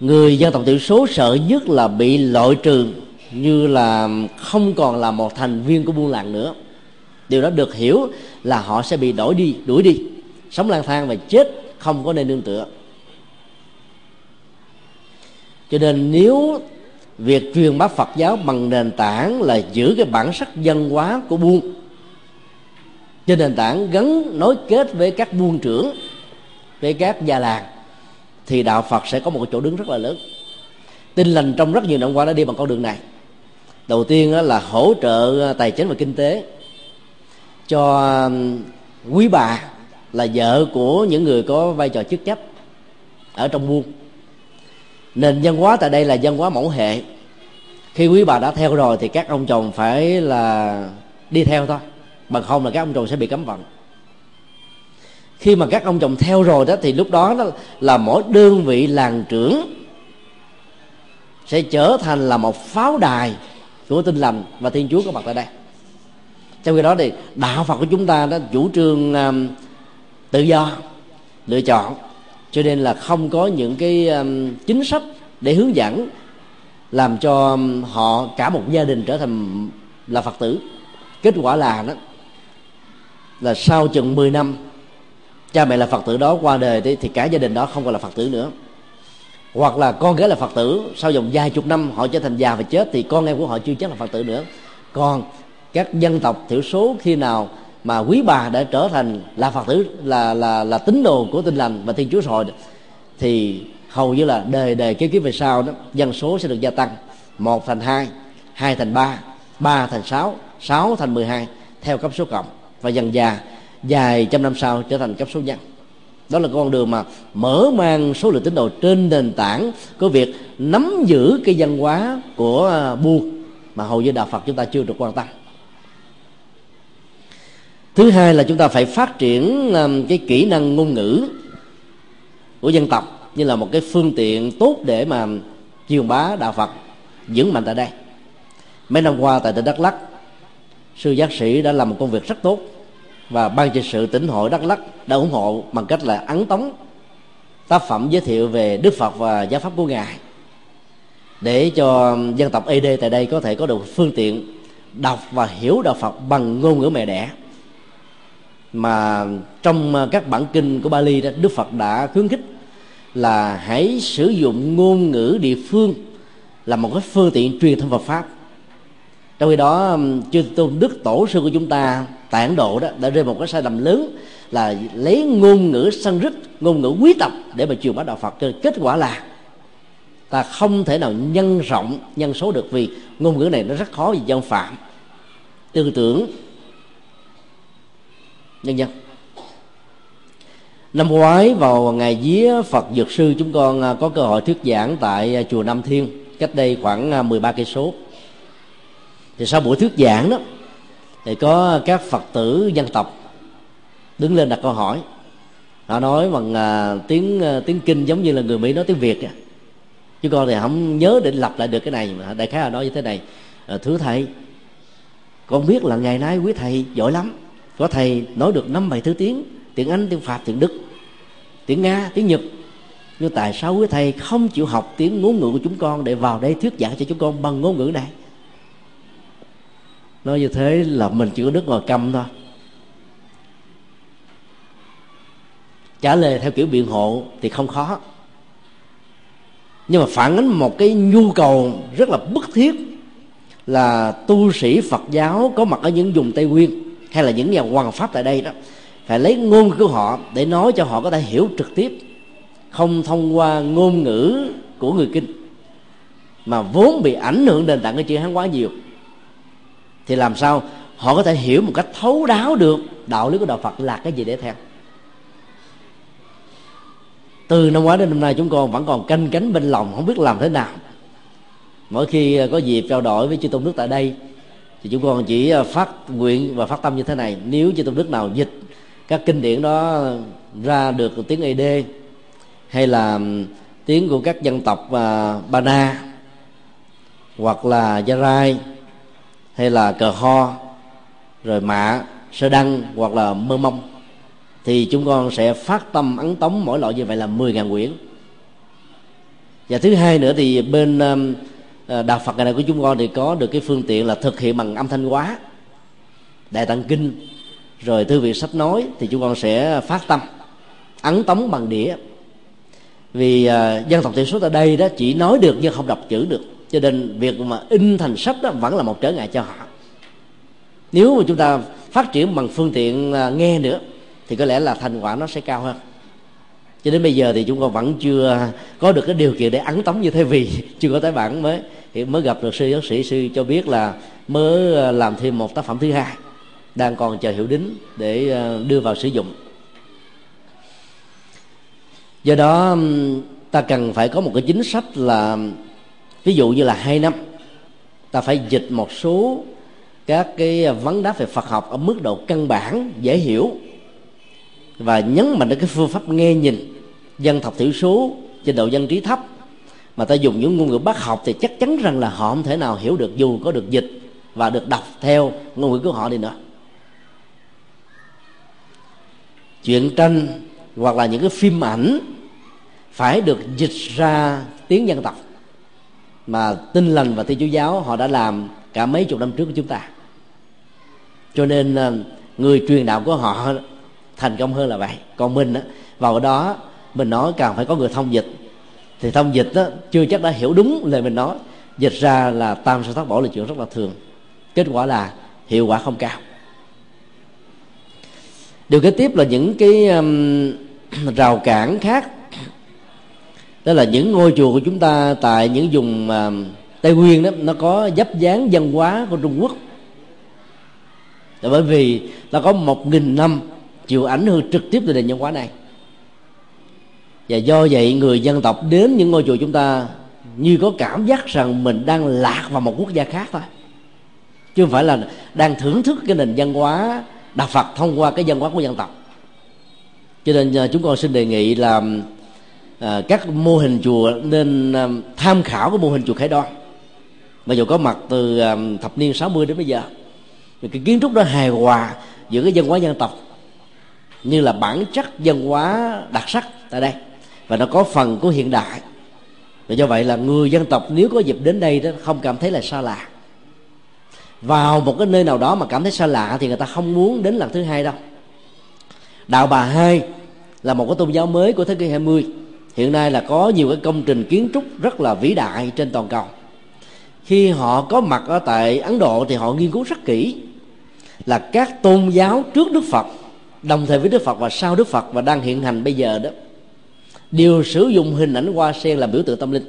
Người dân tộc thiểu số sợ nhất là bị loại trừ như là không còn là một thành viên của buôn làng nữa. Điều đó được hiểu là họ sẽ bị đổi đi, đuổi đi, sống lang thang và chết, không có nơi nương tựa. Cho nên nếu việc truyền bá Phật giáo bằng nền tảng là giữ cái bản sắc dân hóa của buôn, trên nền tảng gắn nối kết với các buôn trưởng, với các gia làng thì đạo Phật sẽ có một chỗ đứng rất là lớn. Tin lành trong rất nhiều năm qua đã đi bằng con đường này. Đầu tiên là hỗ trợ à, tài chính và kinh tế cho quý bà là vợ của những người có vai trò chức trách ở trong buôn. Nền văn hóa tại đây là văn hóa mẫu hệ. Khi quý bà đã theo rồi thì các ông chồng phải là đi theo thôi. Bằng không là các ông chồng sẽ bị cấm vận khi mà các ông chồng theo rồi đó thì lúc đó, đó là mỗi đơn vị làng trưởng sẽ trở thành là một pháo đài của tinh lành và thiên chúa có mặt tại đây. Trong khi đó thì đạo phật của chúng ta đó chủ trương um, tự do lựa chọn. Cho nên là không có những cái um, chính sách để hướng dẫn làm cho um, họ cả một gia đình trở thành là phật tử. Kết quả là đó là sau chừng 10 năm cha mẹ là phật tử đó qua đời thì, thì cả gia đình đó không còn là phật tử nữa. Hoặc là con gái là phật tử sau vòng vài chục năm họ trở thành già và chết thì con em của họ chưa chắc là phật tử nữa. Còn các dân tộc thiểu số khi nào mà quý bà đã trở thành là phật tử là là là tín đồ của tinh lành và thiên chúa rồi thì hầu như là đời đời kế kiếp về sau đó dân số sẽ được gia tăng. Một thành hai hai thành ba ba thành sáu sáu thành mười hai theo cấp số cộng. Và dần già vài trăm năm sau trở thành cấp số nhân đó là con đường mà mở mang số lượng tín đồ trên nền tảng của việc nắm giữ cái văn hóa của à, buôn mà hầu như đạo Phật chúng ta chưa được quan tâm. Thứ hai là chúng ta phải phát triển à, cái kỹ năng ngôn ngữ của dân tộc như là một cái phương tiện tốt để mà truyền bá đạo Phật, vững mạnh tại đây. Mấy năm qua tại tỉnh Đắk lắc sư giác sĩ đã làm một công việc rất tốt và ban trị sự tỉnh hội đắk lắc đã ủng hộ bằng cách là ấn tống tác phẩm giới thiệu về đức phật và giáo pháp của ngài. Để cho dân tộc ed tại đây có thể có được phương tiện đọc và hiểu đạo phật bằng ngôn ngữ mẹ đẻ. Mà trong các bản kinh của Bali đó, Đức Phật đã khuyến khích là hãy sử dụng ngôn ngữ địa phương là một cái phương tiện truyền thông Phật pháp. Trong khi đó um, chư tôn đức tổ sư của chúng ta tại ấn độ đó, đã rơi một cái sai lầm lớn là lấy ngôn ngữ sân rít ngôn ngữ quý tộc để mà truyền bá đạo phật. Kết quả là ta không thể nào nhân rộng, nhân số được vì ngôn ngữ này nó rất khó vì dân phạm. Tư tưởng nhân dân. Năm ngoái vào ngày vía Phật Dược sư, chúng con à, có cơ hội thuyết giảng tại à, chùa Nam Thiên, cách đây khoảng à, 13 ba cây số. Thì sau buổi thuyết giảng đó thì có các phật tử dân tộc đứng lên đặt câu hỏi. Họ nói bằng à, tiếng à, tiếng kinh giống như là người mỹ nói tiếng việt à. chứ con thì không nhớ để lặp lại được cái này, mà đại khái là nói như thế này. Thứ thưa thầy, con biết là ngày nay quý thầy giỏi lắm. Có thầy nói được năm bảy thứ tiếng tiếng anh, tiếng pháp, tiếng đức, tiếng nga, tiếng nhật. Nhưng tại sao quý thầy không chịu học tiếng ngôn ngữ của chúng con để vào đây thuyết giảng cho chúng con bằng ngôn ngữ này? Nói như thế là mình chỉ có nước ngồi câm thôi. Trả lời theo kiểu biện hộ thì không khó. Nhưng mà phản ánh một cái nhu cầu rất là bức thiết là tu sĩ Phật giáo có mặt ở những vùng Tây Nguyên hay là những nhà hoàng pháp tại đây đó, phải lấy ngôn của họ để nói cho họ có thể hiểu trực tiếp, không thông qua ngôn ngữ của người kinh, mà vốn bị ảnh hưởng nền tảng cái chữ hán quá nhiều thì làm sao họ có thể hiểu một cách thấu đáo được đạo lý của đạo Phật là cái gì để theo? Từ năm ngoái đến năm nay chúng con vẫn còn canh cánh bên lòng không biết làm thế nào. Mỗi khi có dịp trao đổi với chư tôn đức tại đây thì chúng con chỉ ờ, phát nguyện và phát tâm như thế này. Nếu chư tôn đức nào dịch các kinh điển đó ra được tiếng ed hay là tiếng của các dân tộc uh, ba na hoặc là gia rai hay là cờ ho rồi mạ sơ đăng hoặc là mơ mông, thì chúng con sẽ phát tâm ấn tống mỗi loại như vậy là 10.000 quyển. Và thứ hai nữa thì bên um, ờ, đạo Phật này của chúng con thì có được cái phương tiện là thực hiện bằng âm thanh hóa, đại tạng kinh, rồi thư viện sách nói thì chúng con sẽ phát tâm, ấn tống bằng đĩa. Vì ờ, dân tộc thiểu số tại đây đó chỉ nói được nhưng không đọc chữ được cho nên việc mà in thành sách đó vẫn là một trở ngại cho họ. Nếu mà chúng ta phát triển bằng phương tiện à, nghe nữa, thì có lẽ là thành quả nó sẽ cao hơn. Cho đến bây giờ thì chúng con vẫn chưa có được cái điều kiện để ấn tống như thế vì chưa có tái bản mới. Thì mới gặp được sư, giáo sĩ, sư cho biết là mới à, làm thêm một tác phẩm thứ hai, đang còn chờ hiệu đính để à, đưa vào sử dụng. Do đó ta cần phải có một cái chính sách là ví dụ như là hai năm, ta phải dịch một số các cái vấn đáp về Phật học ở mức độ căn bản, dễ hiểu, và nhấn mạnh đến cái phương pháp nghe nhìn dân tộc thiểu số trình độ dân trí thấp. Mà ta dùng những ngôn ngữ bác học thì chắc chắn rằng là họ không thể nào hiểu được dù có được dịch và được đọc theo ngôn ngữ của họ đi nữa. Chuyện tranh hoặc là những cái phim ảnh phải được dịch ra tiếng dân tộc mà tinh lành và thiên chúa giáo họ đã làm cả mấy chục năm trước của chúng ta. Cho nên ờ, người truyền đạo của họ thành công hơn là vậy. Còn mình á, vào đó mình nói càng phải có người thông dịch. Thì thông dịch đó, chưa chắc đã hiểu đúng lời mình nói. Dịch ra là tam sa thất bỏ là chuyện rất là thường. Kết quả là hiệu quả không cao. Điều kế tiếp là những cái um, rào cản khác đó là những ngôi chùa của chúng ta tại những vùng uh, tây nguyên đó nó có dấp dáng văn hóa của trung quốc. Là bởi vì nó có một nghìn năm chịu ảnh hưởng trực tiếp từ nền văn hóa này. Và do vậy người dân tộc đến những ngôi chùa chúng ta như có cảm giác rằng mình đang lạc vào một quốc gia khác thôi. Chứ không phải là đang thưởng thức cái nền văn hóa đạo phật thông qua cái văn hóa của dân tộc. Cho nên à, chúng con xin đề nghị là à, các mô hình chùa nên à, tham khảo cái mô hình chùa khải đoan. Mà dù có mặt từ à, thập niên 60 đến bây giờ thì cái kiến trúc đó hài hòa giữa cái dân hóa dân tộc như là bản chất dân hóa đặc sắc tại đây và nó có phần của hiện đại. Và do vậy là người dân tộc nếu có dịp đến đây đó không cảm thấy là xa lạ. Vào một cái nơi nào đó mà cảm thấy xa lạ thì người ta không muốn đến lần thứ hai đâu. Đạo bà hai là một cái tôn giáo mới của thế kỷ 20 hiện nay là có nhiều cái công trình kiến trúc rất là vĩ đại trên toàn cầu. Khi họ có mặt ở tại ấn độ thì họ nghiên cứu rất kỹ là các tôn giáo trước đức phật, đồng thời với đức phật và sau đức phật và đang hiện hành bây giờ đó, đều sử dụng hình ảnh hoa sen làm biểu tượng tâm linh.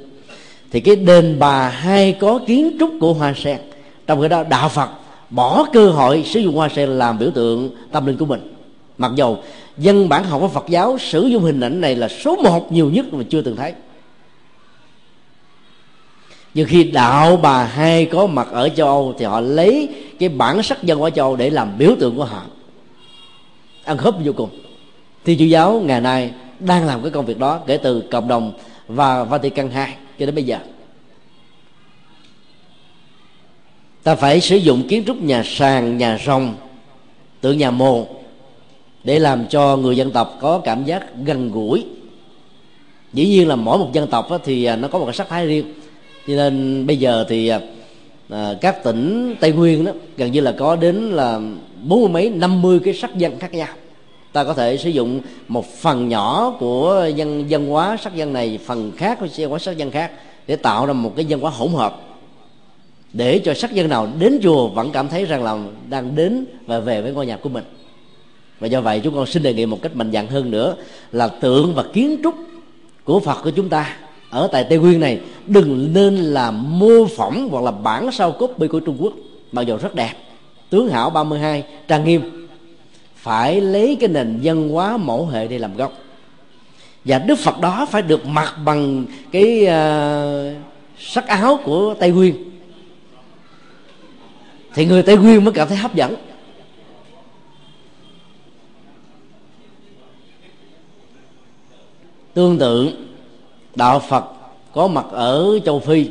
Thì cái đền bà hay có kiến trúc của hoa sen, trong khi đó đạo phật bỏ cơ hội sử dụng hoa sen làm biểu tượng tâm linh của mình mặc dầu dân bản học của phật giáo sử dụng hình ảnh này là số một nhiều nhất mà chưa từng thấy. Nhưng khi đạo bà hai có mặt ở châu âu thì họ lấy cái bản sắc dân ở châu âu để làm biểu tượng của họ. Ăn khớp vô cùng. Thì chúa giáo ngày nay đang làm cái công việc đó kể từ cộng đồng và Vatican II cho đến bây giờ. Ta phải sử dụng kiến trúc nhà sàn, nhà rồng, tượng nhà mồ để làm cho người dân tộc có cảm giác gần gũi. Dĩ nhiên là mỗi một dân tộc thì à, nó có một cái sắc thái riêng. Cho nên bây giờ thì à, à, các tỉnh tây nguyên đó gần như là có đến là bốn mươi mấy, năm mươi cái sắc dân khác nhau. Ta có thể sử dụng một phần nhỏ của dân dân hóa sắc dân này, phần khác của dân hóa sắc dân khác để tạo ra một cái dân hóa hỗn hợp. Để cho sắc dân nào đến chùa vẫn cảm thấy rằng là đang đến và về với ngôi nhà của mình và do vậy chúng con xin đề nghị một cách mạnh dạn hơn nữa là tượng và kiến trúc của Phật của chúng ta ở tại Tây Nguyên này đừng nên là mô phỏng hoặc là bản sao copy của Trung Quốc mặc dù rất đẹp. Tướng hảo 32 trang nghiêm phải lấy cái nền văn hóa mẫu hệ để làm gốc. Và Đức Phật đó phải được mặc bằng cái uh, sắc áo của Tây Nguyên. Thì người Tây Nguyên mới cảm thấy hấp dẫn. Tương tự đạo phật có mặt ở châu phi.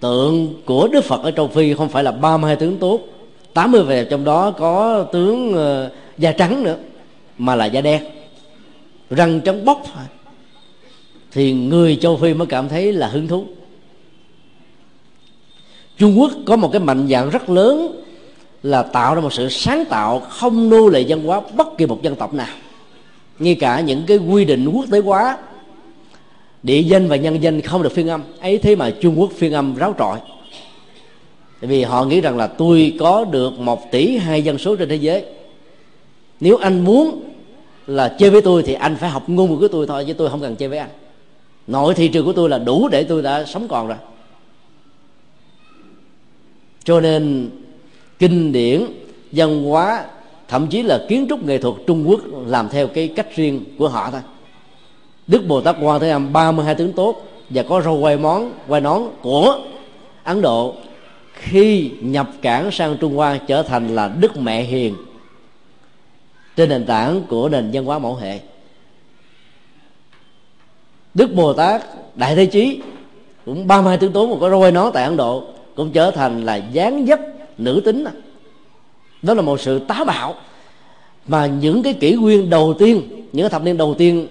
Tượng của đức phật ở châu phi không phải là 32 tướng tốt. 80 về trong đó có tướng ờ, da trắng nữa, mà là da đen. Răng trắng bóc thì người châu phi mới cảm thấy là hứng thú. Trung quốc có một cái mạnh dạng rất lớn là tạo ra một sự sáng tạo không nô lệ văn hóa bất kỳ một dân tộc nào ngay cả những cái quy định quốc tế hóa, địa danh và nhân danh không được phiên âm. Ấy thế mà trung quốc phiên âm ráo trọi. Tại vì họ nghĩ rằng là tôi có được một tỷ hai dân số trên thế giới. Nếu anh muốn là chơi với tôi thì anh phải học ngôn ngữ của tôi thôi, chứ tôi không cần chơi với anh. Nội thị trường của tôi là đủ để tôi đã sống còn rồi. Cho nên kinh điển, văn hóa thậm chí là kiến trúc nghệ thuật trung quốc làm theo cái cách riêng của họ thôi. Đức bồ tát quan thế âm 32 tướng tốt và có râu quay món, quay nón của ấn độ. Khi nhập cảng sang trung hoa trở thành là đức mẹ hiền trên nền tảng của nền văn hóa mẫu hệ. Đức bồ tát đại thế chí cũng ba mươi tướng mà có râu quay nón tại ấn độ cũng trở thành là dáng dấp nữ tính đó là một sự táo bạo. Mà những cái kỷ nguyên đầu tiên, những thập niên đầu tiên,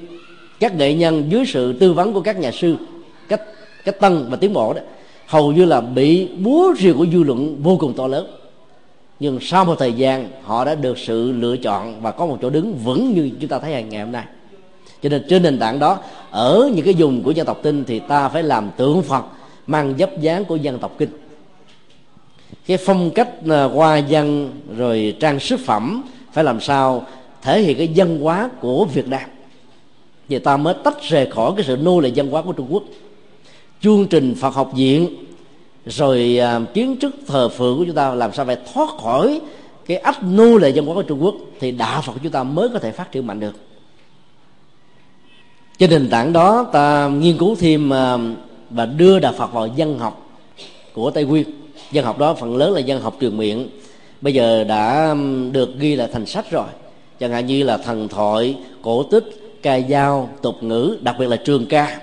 các nghệ nhân dưới sự tư vấn của các nhà sư cách cách tăng và tiến bộ đó, hầu như là bị búa rìu của dư luận vô cùng to lớn. Nhưng sau một thời gian, họ đã được sự lựa chọn và có một chỗ đứng vững như chúng ta thấy hàng ngày hôm nay. Cho nên trên nền tảng đó, ở những cái vùng của dân tộc tinh thì ta phải làm tượng phật, mang dấp dáng của dân tộc kinh cái phong cách ờ, hoa văn, rồi trang sức phẩm phải làm sao thể hiện cái văn hóa của việt nam. Thì ta mới tách rời khỏi cái sự nô lệ văn hóa của trung quốc. Chương trình phật học viện, rồi ờ, kiến trúc thờ phượng của chúng ta làm sao phải thoát khỏi cái ách nô lệ văn hóa của trung quốc thì đạo phật của chúng ta mới có thể phát triển mạnh được. Trên nền tảng đó, ta nghiên cứu thêm ờ, và đưa đạo phật vào dân học của tây nguyên dân học đó phần lớn là dân học truyền miệng. Bây giờ đã được ghi lại thành sách rồi. Chẳng hạn như là thần thoại, cổ tích, ca dao, tục ngữ, đặc biệt là trường ca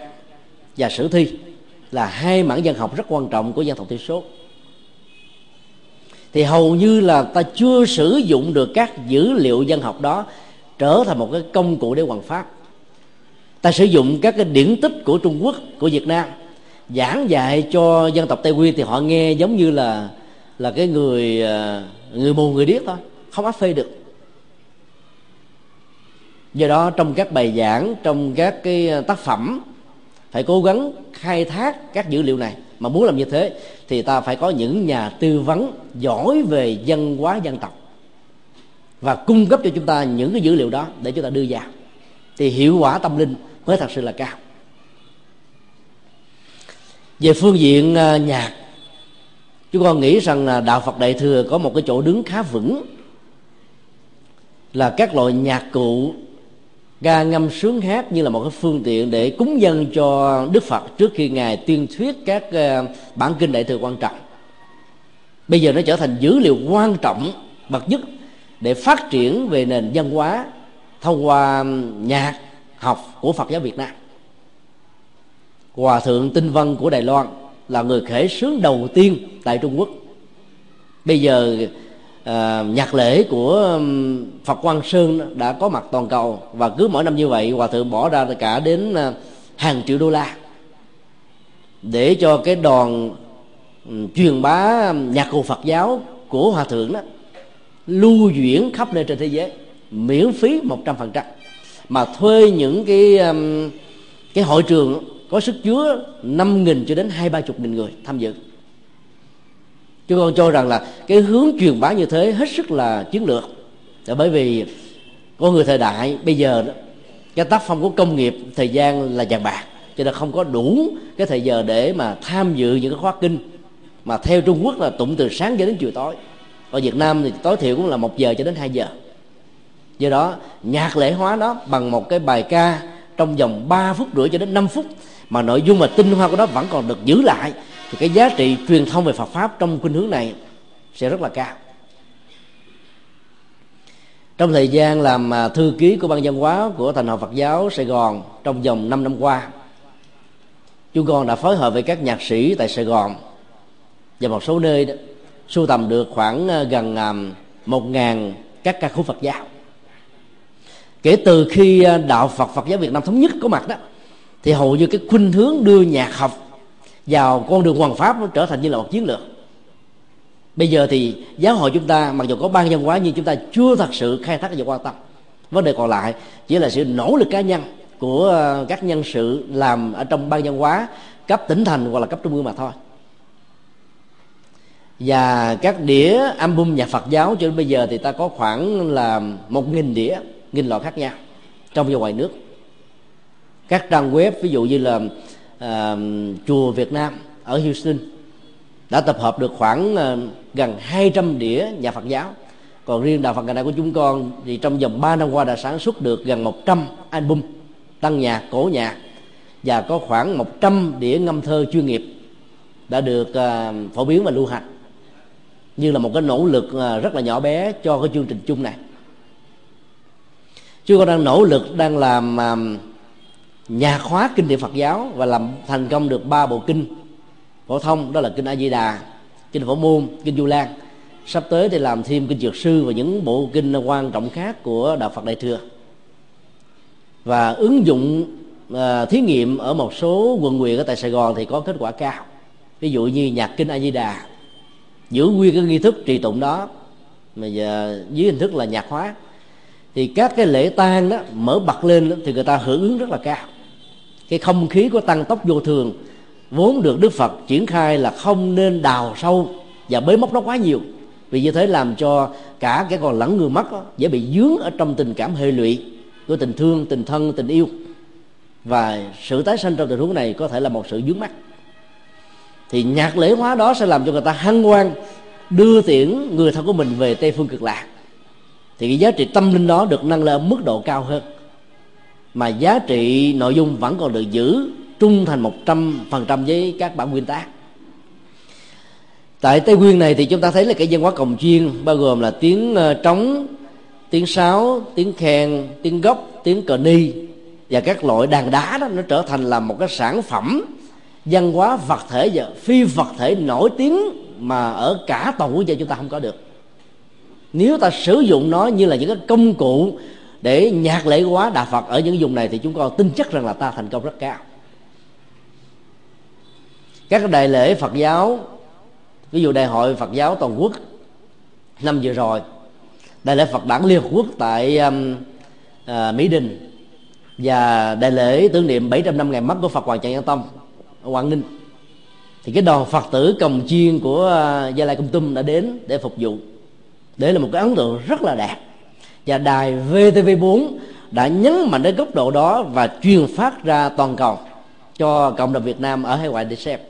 và sử thi là hai mảng dân học rất quan trọng của dân tộc thiểu số. Thì hầu như là ta chưa sử dụng được các dữ liệu dân học đó trở thành một cái công cụ để hoàn pháp. Ta sử dụng các cái điển tích của trung quốc, của việt nam giảng dạy cho dân tộc tây nguyên thì họ nghe giống như là là cái người à, người mù, người điếc thôi, không áp phê được. Do đó trong các bài giảng, trong các cái à, tác phẩm, phải cố gắng khai thác các dữ liệu này. Mà muốn làm như thế thì ta phải có những nhà tư vấn giỏi về dân hóa, dân tộc và cung cấp cho chúng ta những cái dữ liệu đó để chúng ta đưa vào. Thì hiệu quả tâm linh mới thật sự là cao về phương diện à, nhạc, chúng con nghĩ rằng là đạo phật đại thừa có một cái chỗ đứng khá vững là các loại nhạc cụ ca ngâm sướng hát như là một cái phương tiện để cúng dân cho đức phật trước khi ngài tuyên thuyết các à, bản kinh đại thừa quan trọng. Bây giờ nó trở thành dữ liệu quan trọng, bậc nhất để phát triển về nền văn hóa thông qua nhạc học của phật giáo việt nam hòa thượng tinh vân của đài loan là người khởi sướng đầu tiên tại trung quốc. Bây giờ à, nhạc lễ của phật quang sơn đã có mặt toàn cầu và cứ mỗi năm như vậy hòa thượng bỏ ra cả đến à, hàng triệu đô la để cho cái đoàn truyền bá nhạc cụ phật giáo của hòa thượng đó lưu chuyển khắp nơi trên thế giới miễn phí một trăm phần trăm. Mà thuê những cái cái hội trường có sức chứa năm nghìn cho đến hai ba chục nghìn người tham dự. Chúng con cho rằng là cái hướng truyền bá như thế hết sức là chiến lược. Là bởi vì con người thời đại bây giờ đó, cái tác phong của công nghiệp thời gian là vàng bạc. Cho nên không có đủ cái thời giờ để mà tham dự những cái khóa kinh. Mà theo Trung Quốc là tụng từ sáng cho đến chiều tối. Ở Việt Nam thì tối thiểu cũng là một giờ cho đến 2 giờ. Do đó nhạc lễ hóa nó bằng một cái bài ca trong vòng 3 phút rưỡi cho đến 5 phút mà nội dung và tinh hoa của nó vẫn còn được giữ lại thì cái giá trị truyền thông về Phật pháp trong khuynh hướng này sẽ rất là cao. Trong thời gian làm à, thư ký của ban văn hóa của thành hội Phật giáo Sài Gòn trong vòng 5 năm qua chúng con đã phối hợp với các nhạc sĩ tại Sài Gòn và một số nơi đó, sưu tầm được khoảng à, gần à, một ngàn các ca khúc Phật giáo. Kể từ khi đạo Phật Phật giáo Việt Nam thống nhất có mặt đó thì hầu như cái khuynh hướng đưa nhạc học vào con đường hoàng pháp nó trở thành như là một chiến lược. Bây giờ thì giáo hội chúng ta, mặc dù có ban văn hóa, nhưng chúng ta chưa thật sự khai thác và quan tâm. Vấn đề còn lại chỉ là sự nỗ lực cá nhân của ờ, các nhân sự làm ở trong ban văn hóa, cấp tỉnh thành hoặc là cấp trung ương mà thôi. Và các đĩa album nhạc Phật giáo cho đến bây giờ thì ta có khoảng là một nghìn đĩa, nghìn loại khác nhau trong và ngoài nước các trang web ví dụ như là uh, chùa Việt Nam ở Houston đã tập hợp được khoảng uh, gần 200 đĩa nhà Phật giáo. Còn riêng đạo Phật ngày nay của chúng con thì trong vòng 3 năm qua đã sản xuất được gần 100 album tăng nhạc cổ nhạc và có khoảng 100 đĩa ngâm thơ chuyên nghiệp đã được uh, phổ biến và lưu hành. Như là một cái nỗ lực uh, rất là nhỏ bé cho cái chương trình chung này. Chúng con đang nỗ lực đang làm nhà khóa kinh điển Phật giáo và làm thành công được ba bộ kinh. Phổ thông đó là kinh A Di Đà, kinh Phổ Môn, kinh Du Lan. Sắp tới thì làm thêm kinh Dược Sư và những bộ kinh quan trọng khác của đạo Phật Đại thừa. Và ứng dụng uh, thí nghiệm ở một số quận huyện ở tại Sài Gòn thì có kết quả cao. Ví dụ như nhạc kinh A Di Đà giữ nguyên cái nghi thức trì tụng đó. Mà giờ dưới hình thức là nhạc hóa. Thì các cái lễ tang đó mở bật lên thì người ta hưởng ứng rất là cao cái không khí của tăng tốc vô thường vốn được đức phật triển khai là không nên đào sâu và bế móc nó quá nhiều. Vì như thế làm cho cả cái còn lẫn người mất đó, dễ bị dướng ở trong tình cảm hệ lụy của tình thương tình thân tình yêu. Và sự tái sanh trong tình huống này có thể là một sự dướng mắt thì nhạc lễ hóa đó sẽ làm cho người ta hăng hoan đưa tiễn người thân của mình về tây phương cực lạc. Thì cái giá trị tâm linh đó được nâng lên mức độ cao hơn mà giá trị nội dung vẫn còn được giữ trung thành một trăm phần trăm với các bản nguyên tác. Tại tây nguyên này thì chúng ta thấy là cái văn hóa cồng chiên bao gồm là tiếng ờ, trống, tiếng sáo, tiếng khen, tiếng gốc, tiếng cờ ni và các loại đàn đá đó, nó trở thành là một cái sản phẩm văn hóa vật thể và phi vật thể nổi tiếng mà ở cả toàn quốc gia chúng ta không có được. Nếu ta sử dụng nó như là những cái công cụ để nhạc lễ hóa đạo phật ở những vùng này thì chúng con tin chắc rằng là ta thành công rất cao. Các đại lễ phật giáo ví dụ đại hội phật giáo toàn quốc năm vừa rồi đại lễ phật đản liên hợp quốc tại um, uh, mỹ đình và đại lễ tưởng niệm 700 năm ngày mất của phật hoàng trần nhân tông ở quảng ninh. Thì cái đoàn phật tử cồng chiên của à, gia lai công tum đã đến để phục vụ. Để là một cái ấn tượng rất là đẹp và đài VTV4 đã nhấn mạnh đến góc độ đó và truyền phát ra toàn cầu cho cộng đồng Việt Nam ở hải ngoại để xem.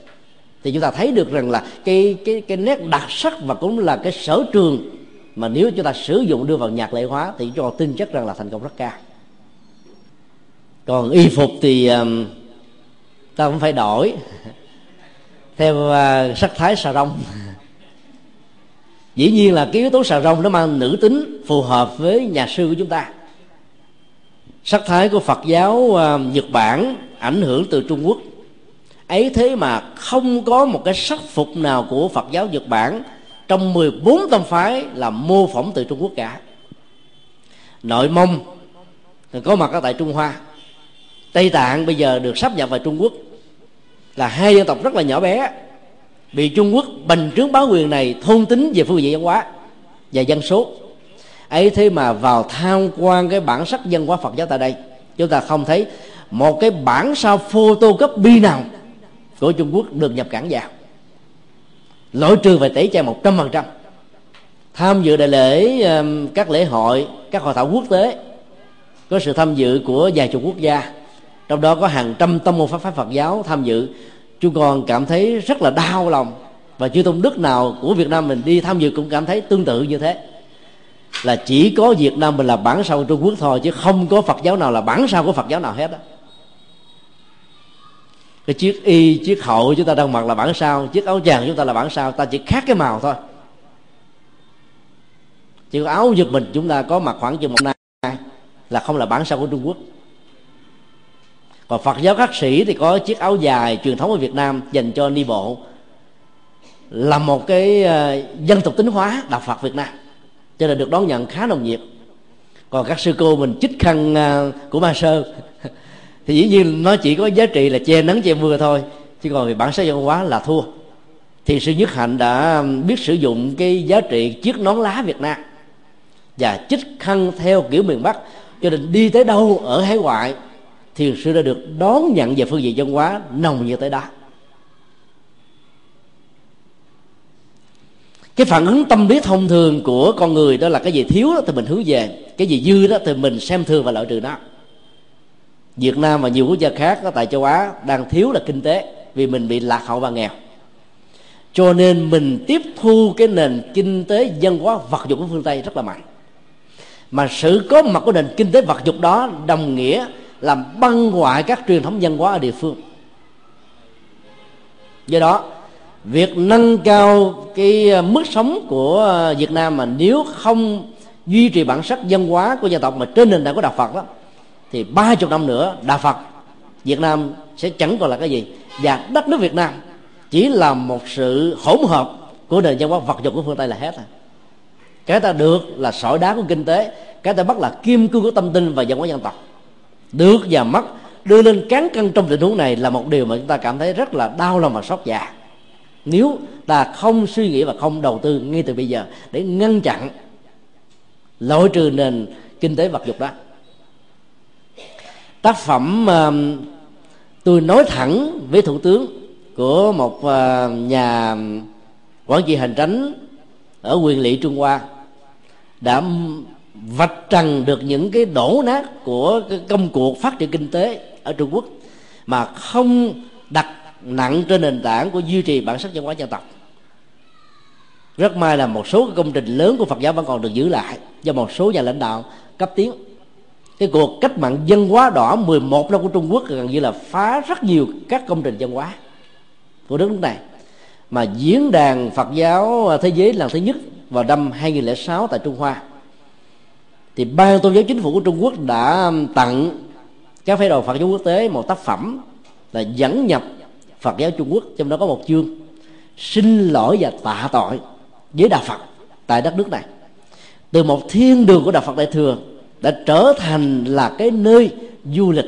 Thì chúng ta thấy được rằng là cái cái cái nét đặc sắc và cũng là cái sở trường mà nếu chúng ta sử dụng đưa vào nhạc lễ hóa thì cho tin chắc rằng là thành công rất cao. Còn y phục thì um, ta cũng phải đổi theo uh, sắc thái xà rong dĩ nhiên là cái yếu tố xà rồng nó mang nữ tính phù hợp với nhà sư của chúng ta. Sắc thái của phật giáo uh, nhật bản ảnh hưởng từ trung quốc. Ấy thế mà không có một cái sắc phục nào của phật giáo nhật bản trong 14 tông phái là mô phỏng từ trung quốc cả. Nội mông có mặt ở tại trung hoa. Tây tạng bây giờ được sắp nhập vào trung quốc. Là hai dân tộc rất là nhỏ bé bị trung quốc bành trướng báo quyền này thôn tính về phương diện văn hóa và dân số. Ấy thế mà vào tham quan cái bản sắc văn hóa phật giáo tại đây, chúng ta không thấy một cái bản sao photocopy nào của trung quốc được nhập cảng vào. Lỗi trừ về tẩy chay một trăm phần trăm. Tham dự đại lễ các lễ hội, các hội thảo quốc tế, có sự tham dự của vài chục quốc gia. Trong đó có hàng trăm tâm môn pháp phái Phật giáo tham dự chúng con cảm thấy rất là đau lòng. Và chư tôn đức nào của Việt Nam mình đi tham dự cũng cảm thấy tương tự như thế. Là chỉ có Việt Nam mình là bản sao của Trung Quốc thôi, chứ không có Phật giáo nào là bản sao của Phật giáo nào hết đó cái chiếc y, chiếc hậu chúng ta đang mặc là bản sao, chiếc áo vàng chúng ta là bản sao, ta chỉ khác cái màu thôi. Chứ áo giật mình chúng ta có mặc khoảng chừng một năm là không là bản sao của Trung Quốc còn phật giáo khắc sĩ thì có chiếc áo dài truyền thống ở việt nam dành cho ni bộ. Là một cái ờ, dân tộc tính hóa, đạo phật việt nam. Cho nên được đón nhận khá nồng nhiệt. Còn các sư cô mình chích khăn ờ, của ma sơ. Thì dĩ nhiên nó chỉ có giá trị là che nắng che mưa thôi. Chứ còn về bản sắc văn hóa là thua. Thì sư nhất hạnh đã biết sử dụng cái giá trị chiếc nón lá việt nam. Và chích khăn theo kiểu miền bắc. Cho nên đi tới đâu ở hải ngoại thiền sư đã được đón nhận về phương diện văn hóa nồng như tới đó. Cái phản ứng tâm lý thông thường của con người đó là cái gì thiếu đó thì mình hướng về, cái gì dư đó thì mình xem thường và loại trừ nó. Việt Nam và nhiều quốc gia khác ở tại châu Á đang thiếu là kinh tế vì mình bị lạc hậu và nghèo. Cho nên mình tiếp thu cái nền kinh tế dân hóa vật dụng của phương Tây rất là mạnh. Mà sự có mặt của nền kinh tế vật dụng đó đồng nghĩa làm băng hoại các truyền thống văn hóa ở địa phương. Do đó, việc nâng cao cái ờ, mức sống của ờ, Việt Nam mà nếu không duy trì bản sắc văn hóa của dân tộc mà trên nền tảng của đạo Phật đó, thì ba chục năm nữa đạo Phật Việt Nam sẽ chẳng còn là cái gì. Và đất nước Việt Nam chỉ là một sự hỗn hợp của nền văn hóa vật dụng của phương Tây là hết à. Cái ta được là sỏi đá của kinh tế, cái ta bắt là kim cương của tâm tinh và văn hóa dân tộc được và mất đưa lên cán cân trong tình huống này là một điều mà chúng ta cảm thấy rất là đau lòng và xót dạ nếu ta không suy nghĩ và không đầu tư ngay từ bây giờ để ngăn chặn loại trừ nền kinh tế vật dục đó. Tác phẩm uh, tôi nói thẳng với thủ tướng của một uh, nhà quản trị hành tránh ở quyền lỵ trung hoa đã vạch trần được những cái đổ nát của cái công cuộc phát triển kinh tế ở trung quốc mà không đặt nặng trên nền tảng của duy trì bản sắc văn hóa dân tộc. Rất may là một số công trình lớn của Phật giáo vẫn còn được giữ lại do một số nhà lãnh đạo cấp tiến. Cái cuộc cách mạng dân hóa đỏ 11 năm của Trung Quốc gần như là phá rất nhiều các công trình dân hóa của đất nước này. Mà diễn đàn Phật giáo thế giới lần thứ nhất vào năm 2006 tại Trung Hoa thì ban tôn giáo chính phủ của Trung Quốc đã um, tặng các phái đoàn Phật giáo quốc tế một tác phẩm là dẫn nhập Phật giáo Trung Quốc, trong đó có một chương xin lỗi và tạ tội với đạo Phật tại đất nước này. Từ một thiên đường của đạo Phật Đại thừa đã trở thành là cái nơi du lịch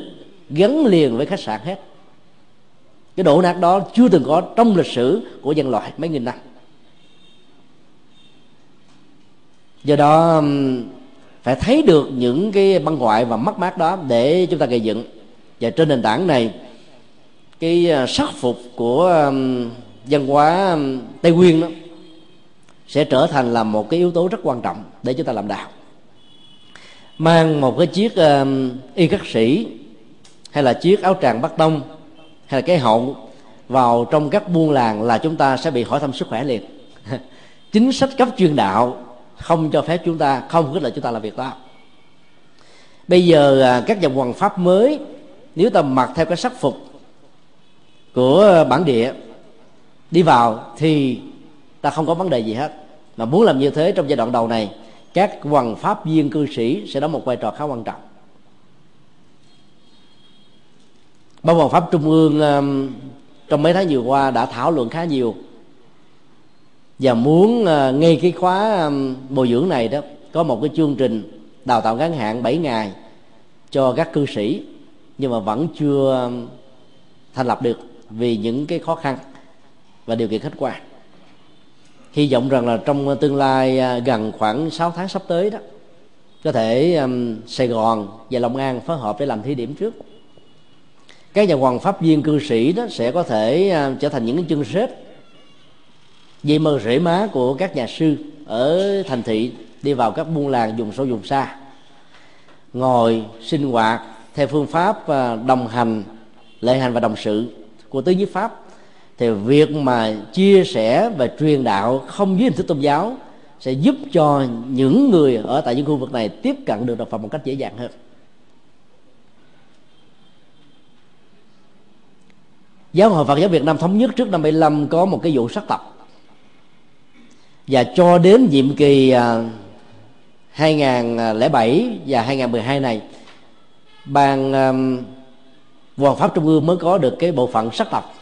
gắn liền với khách sạn hết. Cái độ nát đó chưa từng có trong lịch sử của nhân loại mấy nghìn năm. Do đó um, phải thấy được những cái băng hoại và mất mát đó để chúng ta gây dựng. Và trên nền tảng này, cái à, sắc phục của văn hóa tây nguyên đó sẽ trở thành là một cái yếu tố rất quan trọng để chúng ta làm đạo. Mang một cái chiếc y khắc sĩ, hay là chiếc áo tràng bắt tông hay là cái hậu vào trong các buôn làng là chúng ta sẽ bị hỏi thăm sức khỏe liền. Chính sách cấp chuyên đạo không cho phép chúng ta, không khuyết là chúng ta làm việc đó. Bây giờ à, các dòng hoàng pháp mới, nếu ta mặc theo cái sắc phục của bản địa đi vào thì ta không có vấn đề gì hết. Mà muốn làm như thế trong giai đoạn đầu này, các hoàng pháp viên cư sĩ sẽ đóng một vai trò khá quan trọng. Ban hoàng pháp trung ương trong mấy tháng vừa qua đã thảo luận khá nhiều và muốn ờ, ngay cái khóa bồi dưỡng này đó có một cái chương trình đào tạo ngắn hạn 7 ngày cho các cư sĩ nhưng mà vẫn chưa thành lập được vì những cái khó khăn và điều kiện khách quan. Hy vọng rằng là trong tương lai ờ, gần khoảng 6 tháng sắp tới đó có thể um, Sài Gòn và Long An phối hợp để làm thí điểm trước. Các nhà hoàng pháp viên cư sĩ đó sẽ có thể uh, trở thành những cái chân xếp dây mơ rễ má của các nhà sư ở thành thị đi vào các buôn làng dùng sâu dùng xa, ngồi sinh hoạt theo phương pháp à, đồng hành lệ hành và đồng sự của tứ nhiếp pháp. Thì việc mà chia sẻ và truyền đạo không dưới hình thức tôn giáo sẽ giúp cho những người ở tại những khu vực này tiếp cận được đạo Phật một cách dễ dàng hơn. Giáo hội Phật giáo Việt Nam thống nhất trước năm 75 có một cái vụ sắc tập và cho đến nhiệm kỳ à, 2007 và 2012 này, ban Hoàng pháp Trung ương mới có được cái bộ phận sắc tập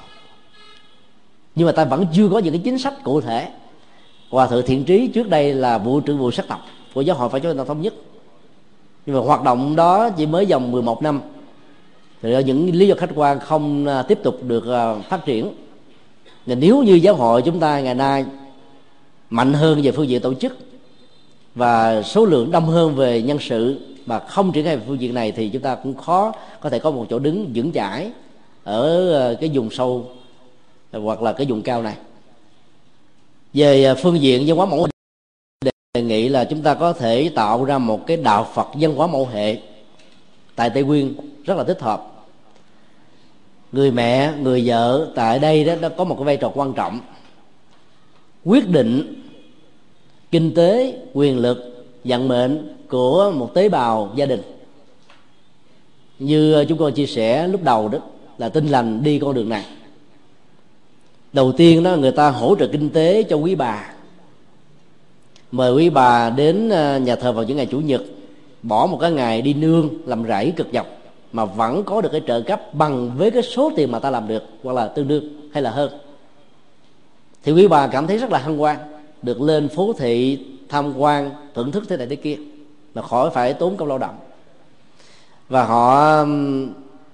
nhưng mà ta vẫn chưa có những cái chính sách cụ thể. Hòa thượng thiện trí trước đây là vụ trưởng vụ sắc tộc của giáo hội phải cho ta thống nhất. Nhưng mà hoạt động đó chỉ mới vòng 11 năm. Thì do những lý do khách quan không à, tiếp tục được à, phát triển. Và nếu như giáo hội chúng ta ngày nay mạnh hơn về phương diện tổ chức và số lượng đông hơn về nhân sự mà không triển khai về phương diện này thì chúng ta cũng khó có thể có một chỗ đứng vững chãi ở ờ, cái vùng sâu hoặc là cái vùng cao này. Về ờ, phương diện văn hóa mẫu đề nghị là chúng ta có thể tạo ra một cái đạo Phật văn hóa mẫu hệ tại Tây Nguyên rất là thích hợp. Người mẹ, người vợ tại đây đó, nó có một cái vai trò quan trọng. Quyết định kinh tế, quyền lực, vận mệnh của một tế bào gia đình. Như chúng con chia sẻ lúc đầu đó, là tinh lành đi con đường này. Đầu tiên đó, người ta hỗ trợ kinh tế cho quý bà. Mời quý bà đến à, nhà thờ vào những ngày chủ nhật, bỏ một cái ngày đi nương làm rẫy cực nhọc, mà vẫn có được cái trợ cấp bằng với cái số tiền mà ta làm được, hoặc là tương đương hay là hơn. Thì quý bà cảm thấy rất là hân hoan được lên phố thị tham quan thưởng thức thế này thế kia mà khỏi phải tốn công lao động. Và họ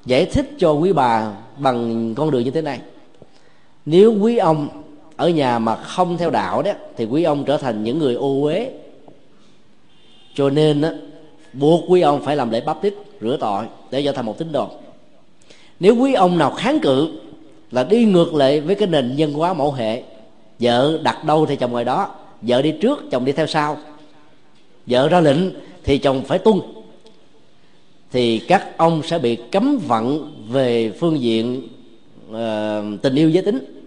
giải thích cho quý bà bằng con đường như thế này. Nếu quý ông ở nhà mà không theo đạo đó thì quý ông trở thành những người ô uế. Cho nên đó, buộc quý ông phải làm lễ bắp tít rửa tội để trở thành một tín đồ. Nếu quý ông nào kháng cự là đi ngược lại với cái nền nhân hóa mẫu hệ vợ đặt đâu thì chồng ngồi đó. Vợ đi trước chồng đi theo sau. Vợ ra lệnh thì chồng phải tuân. Thì các ông sẽ bị cấm vận về phương diện uh, tình yêu giới tính.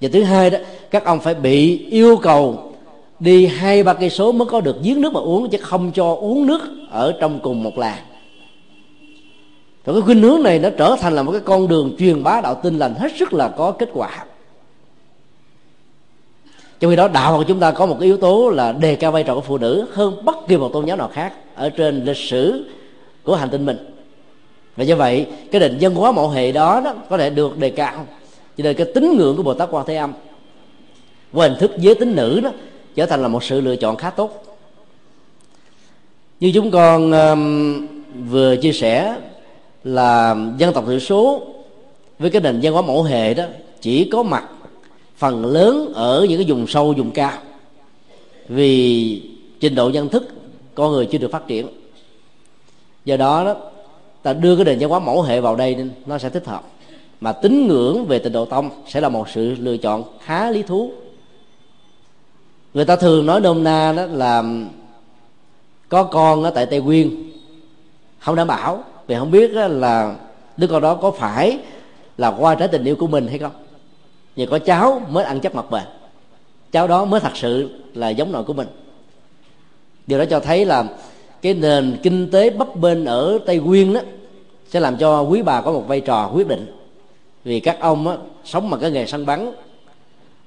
Và thứ hai đó các ông phải bị yêu cầu đi hai ba cây số mới có được giếng nước mà uống chứ không cho uống nước ở trong cùng một làng. Và cái khuynh hướng này nó trở thành là một cái con đường truyền bá đạo tin lành hết sức là có kết quả trong khi đó đạo của chúng ta có một cái yếu tố là đề cao vai trò của phụ nữ hơn bất kỳ một tôn giáo nào khác ở trên lịch sử của hành tinh mình. Và do vậy cái định dân hóa mẫu hệ đó, đó có thể được đề cao. Cho nên cái tín ngưỡng của bồ tát quan thế âm qua hình thức giới tính nữ đó trở thành là một sự lựa chọn khá tốt. Như chúng con um, vừa chia sẻ là dân tộc thiểu số với cái nền văn hóa mẫu hệ đó chỉ có mặt phần lớn ở những cái vùng sâu, vùng cao. Vì trình độ nhận thức con người chưa được phát triển. Do đó đó, ta đưa cái nền văn hóa mẫu hệ vào đây nên nó sẽ thích hợp. Mà tín ngưỡng về tịnh độ tông sẽ là một sự lựa chọn khá lý thú. Người ta thường nói nôm na đó là, có con ở tại tây nguyên, không đảm bảo. Vì không biết là đứa con đó có phải là qua trái tình yêu của mình hay không nhờ có cháu mới ăn chắc mặt bền. Cháu đó mới thật sự là giống nội của mình. Điều đó cho thấy là cái nền kinh tế bấp bênh ở tây nguyên đó sẽ làm cho quý bà có một vai trò quyết định. Vì các ông á, sống bằng cái nghề săn bắn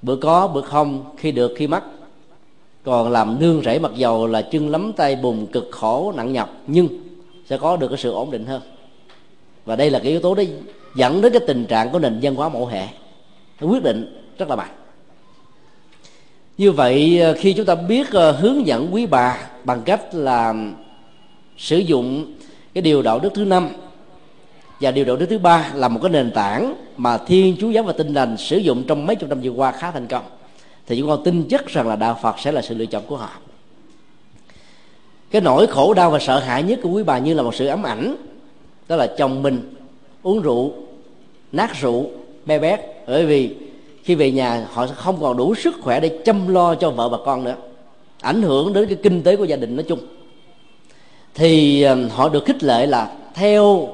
bữa có bữa không khi được khi mất còn làm nương rẫy mặc dầu là chân lắm tay bùn cực khổ nặng nhọc nhưng sẽ có được cái sự ổn định hơn. Và đây là cái yếu tố đấy dẫn đến cái tình trạng của nền văn hóa mẫu hệ cái quyết định rất là mạnh như vậy ờ, khi chúng ta biết ờ, hướng dẫn quý bà bằng cách là sử dụng cái điều đạo đức thứ năm và điều đạo đức thứ ba là một cái nền tảng mà thiên chúa giáo và tinh lành sử dụng trong mấy chục năm vừa qua khá thành công. Thì chúng con tin chắc rằng là đạo phật sẽ là sự lựa chọn của họ. Cái nỗi khổ đau và sợ hãi nhất của quý bà như là một sự ám ảnh, đó là chồng mình uống rượu, nát rượu, be bét bởi vì khi về nhà, họ sẽ không còn đủ sức khỏe để chăm lo cho vợ và con nữa. Ảnh hưởng đến cái kinh tế của gia đình nói chung. Thì ờ, họ được khích lệ là theo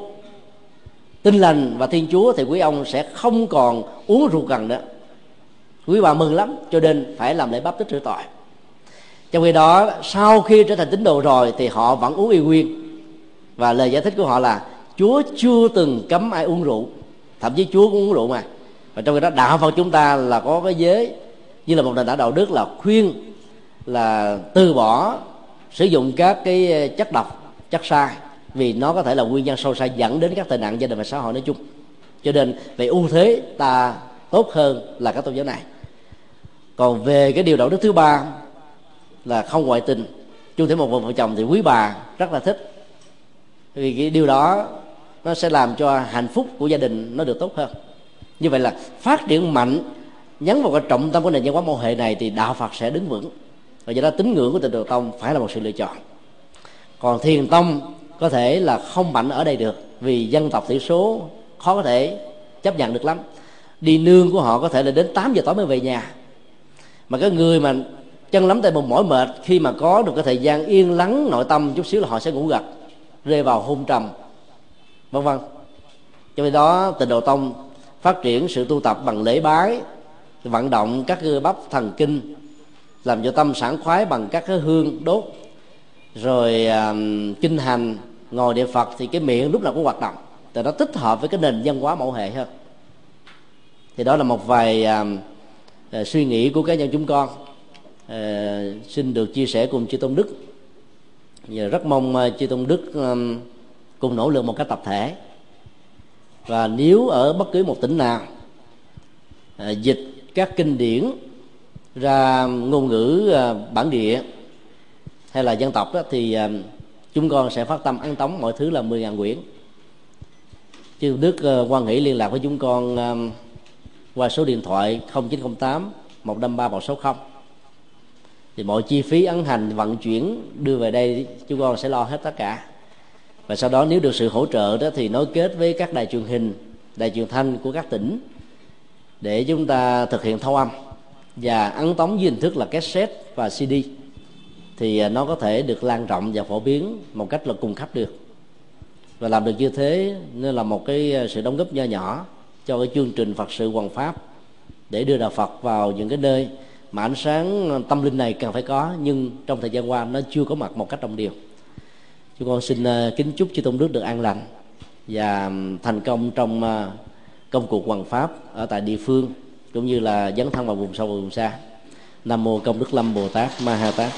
tin lành và thiên chúa thì quý ông sẽ không còn uống rượu cần nữa. Quý bà mừng lắm, cho nên phải làm lễ bắp tích rửa tội. Trong khi đó, sau khi trở thành tín đồ rồi thì họ vẫn uống y nguyên. Và lời giải thích của họ là, chúa chưa từng cấm ai uống rượu, thậm chí chúa cũng uống rượu mà và trong khi đó, đạo phật chúng ta là có cái giới, như là một nền tảng đạo đức là khuyên, là từ bỏ sử dụng các cái ờ, chất độc, chất sai, vì nó có thể là nguyên nhân sâu xa dẫn đến các tệ nạn gia đình và xã hội nói chung. Cho nên, về ưu thế ta tốt hơn là các tôn giáo này. Còn về cái điều đạo đức thứ ba là không ngoại tình. Chung thể một vợ chồng thì quý bà rất là thích. Vì cái điều đó nó sẽ làm cho hạnh phúc của gia đình nó được tốt hơn như vậy là phát triển mạnh nhấn vào cái trọng tâm của nền văn hóa mẫu hệ này thì đạo phật sẽ đứng vững. Và do đó tín ngưỡng của tịnh độ tông phải là một sự lựa chọn. Còn thiền tông có thể là không mạnh ở đây được vì dân tộc thiểu số khó có thể chấp nhận được lắm. Đi nương của họ có thể là đến 8 giờ tối mới về nhà. Mà cái người mà chân lắm tay một mỏi mệt, khi mà có được cái thời gian yên lắng nội tâm chút xíu là họ sẽ ngủ gật, rơi vào hôn trầm, vân vân. Cho nên đó, tịnh độ tông phát triển sự tu tập bằng lễ bái vận động các cơ bắp thần kinh làm cho tâm sảng khoái bằng các cái hương đốt rồi um, kinh hành ngồi niệm phật thì cái miệng lúc nào cũng hoạt động. Thì nó thích hợp với cái nền văn hóa mẫu hệ hơn thì đó là một vài uh, suy nghĩ của cá nhân chúng con. Xin được chia sẻ cùng chư tôn đức. Và rất mong chư tôn đức cùng nỗ lực một cách tập thể và nếu ở bất cứ một tỉnh nào à, dịch các kinh điển ra ngôn ngữ à, bản địa hay là dân tộc đó, thì à, chúng con sẽ phát tâm ăn tống mọi thứ là 10.000 quyển. Chứ Đức quan nghĩ liên lạc với chúng con qua số điện thoại 0908 153 160 thì mọi chi phí ấn hành vận chuyển đưa về đây chúng con sẽ lo hết tất cả và sau đó nếu được sự hỗ trợ đó thì nối kết với các đài truyền hình, đài truyền thanh của các tỉnh để chúng ta thực hiện thâu âm và ấn tống dưới hình thức là cassette và cd thì à, nó có thể được lan rộng và phổ biến một cách là cung cấp được. Và làm được như thế nên là một cái à, sự đóng góp nho nhỏ cho cái chương trình Phật sự Hoàng pháp để đưa đạo Phật vào những cái nơi mà ánh sáng tâm linh này cần phải có, nhưng trong thời gian qua nó chưa có mặt một cách đồng đều chúng con xin ờ, kính chúc chư tôn đức được an lành và thành công trong ờ, công cuộc hoàn pháp ở tại địa phương cũng như là dấn thân vào vùng sâu và vùng xa. Nam mô công đức lâm bồ tát ma ha tát.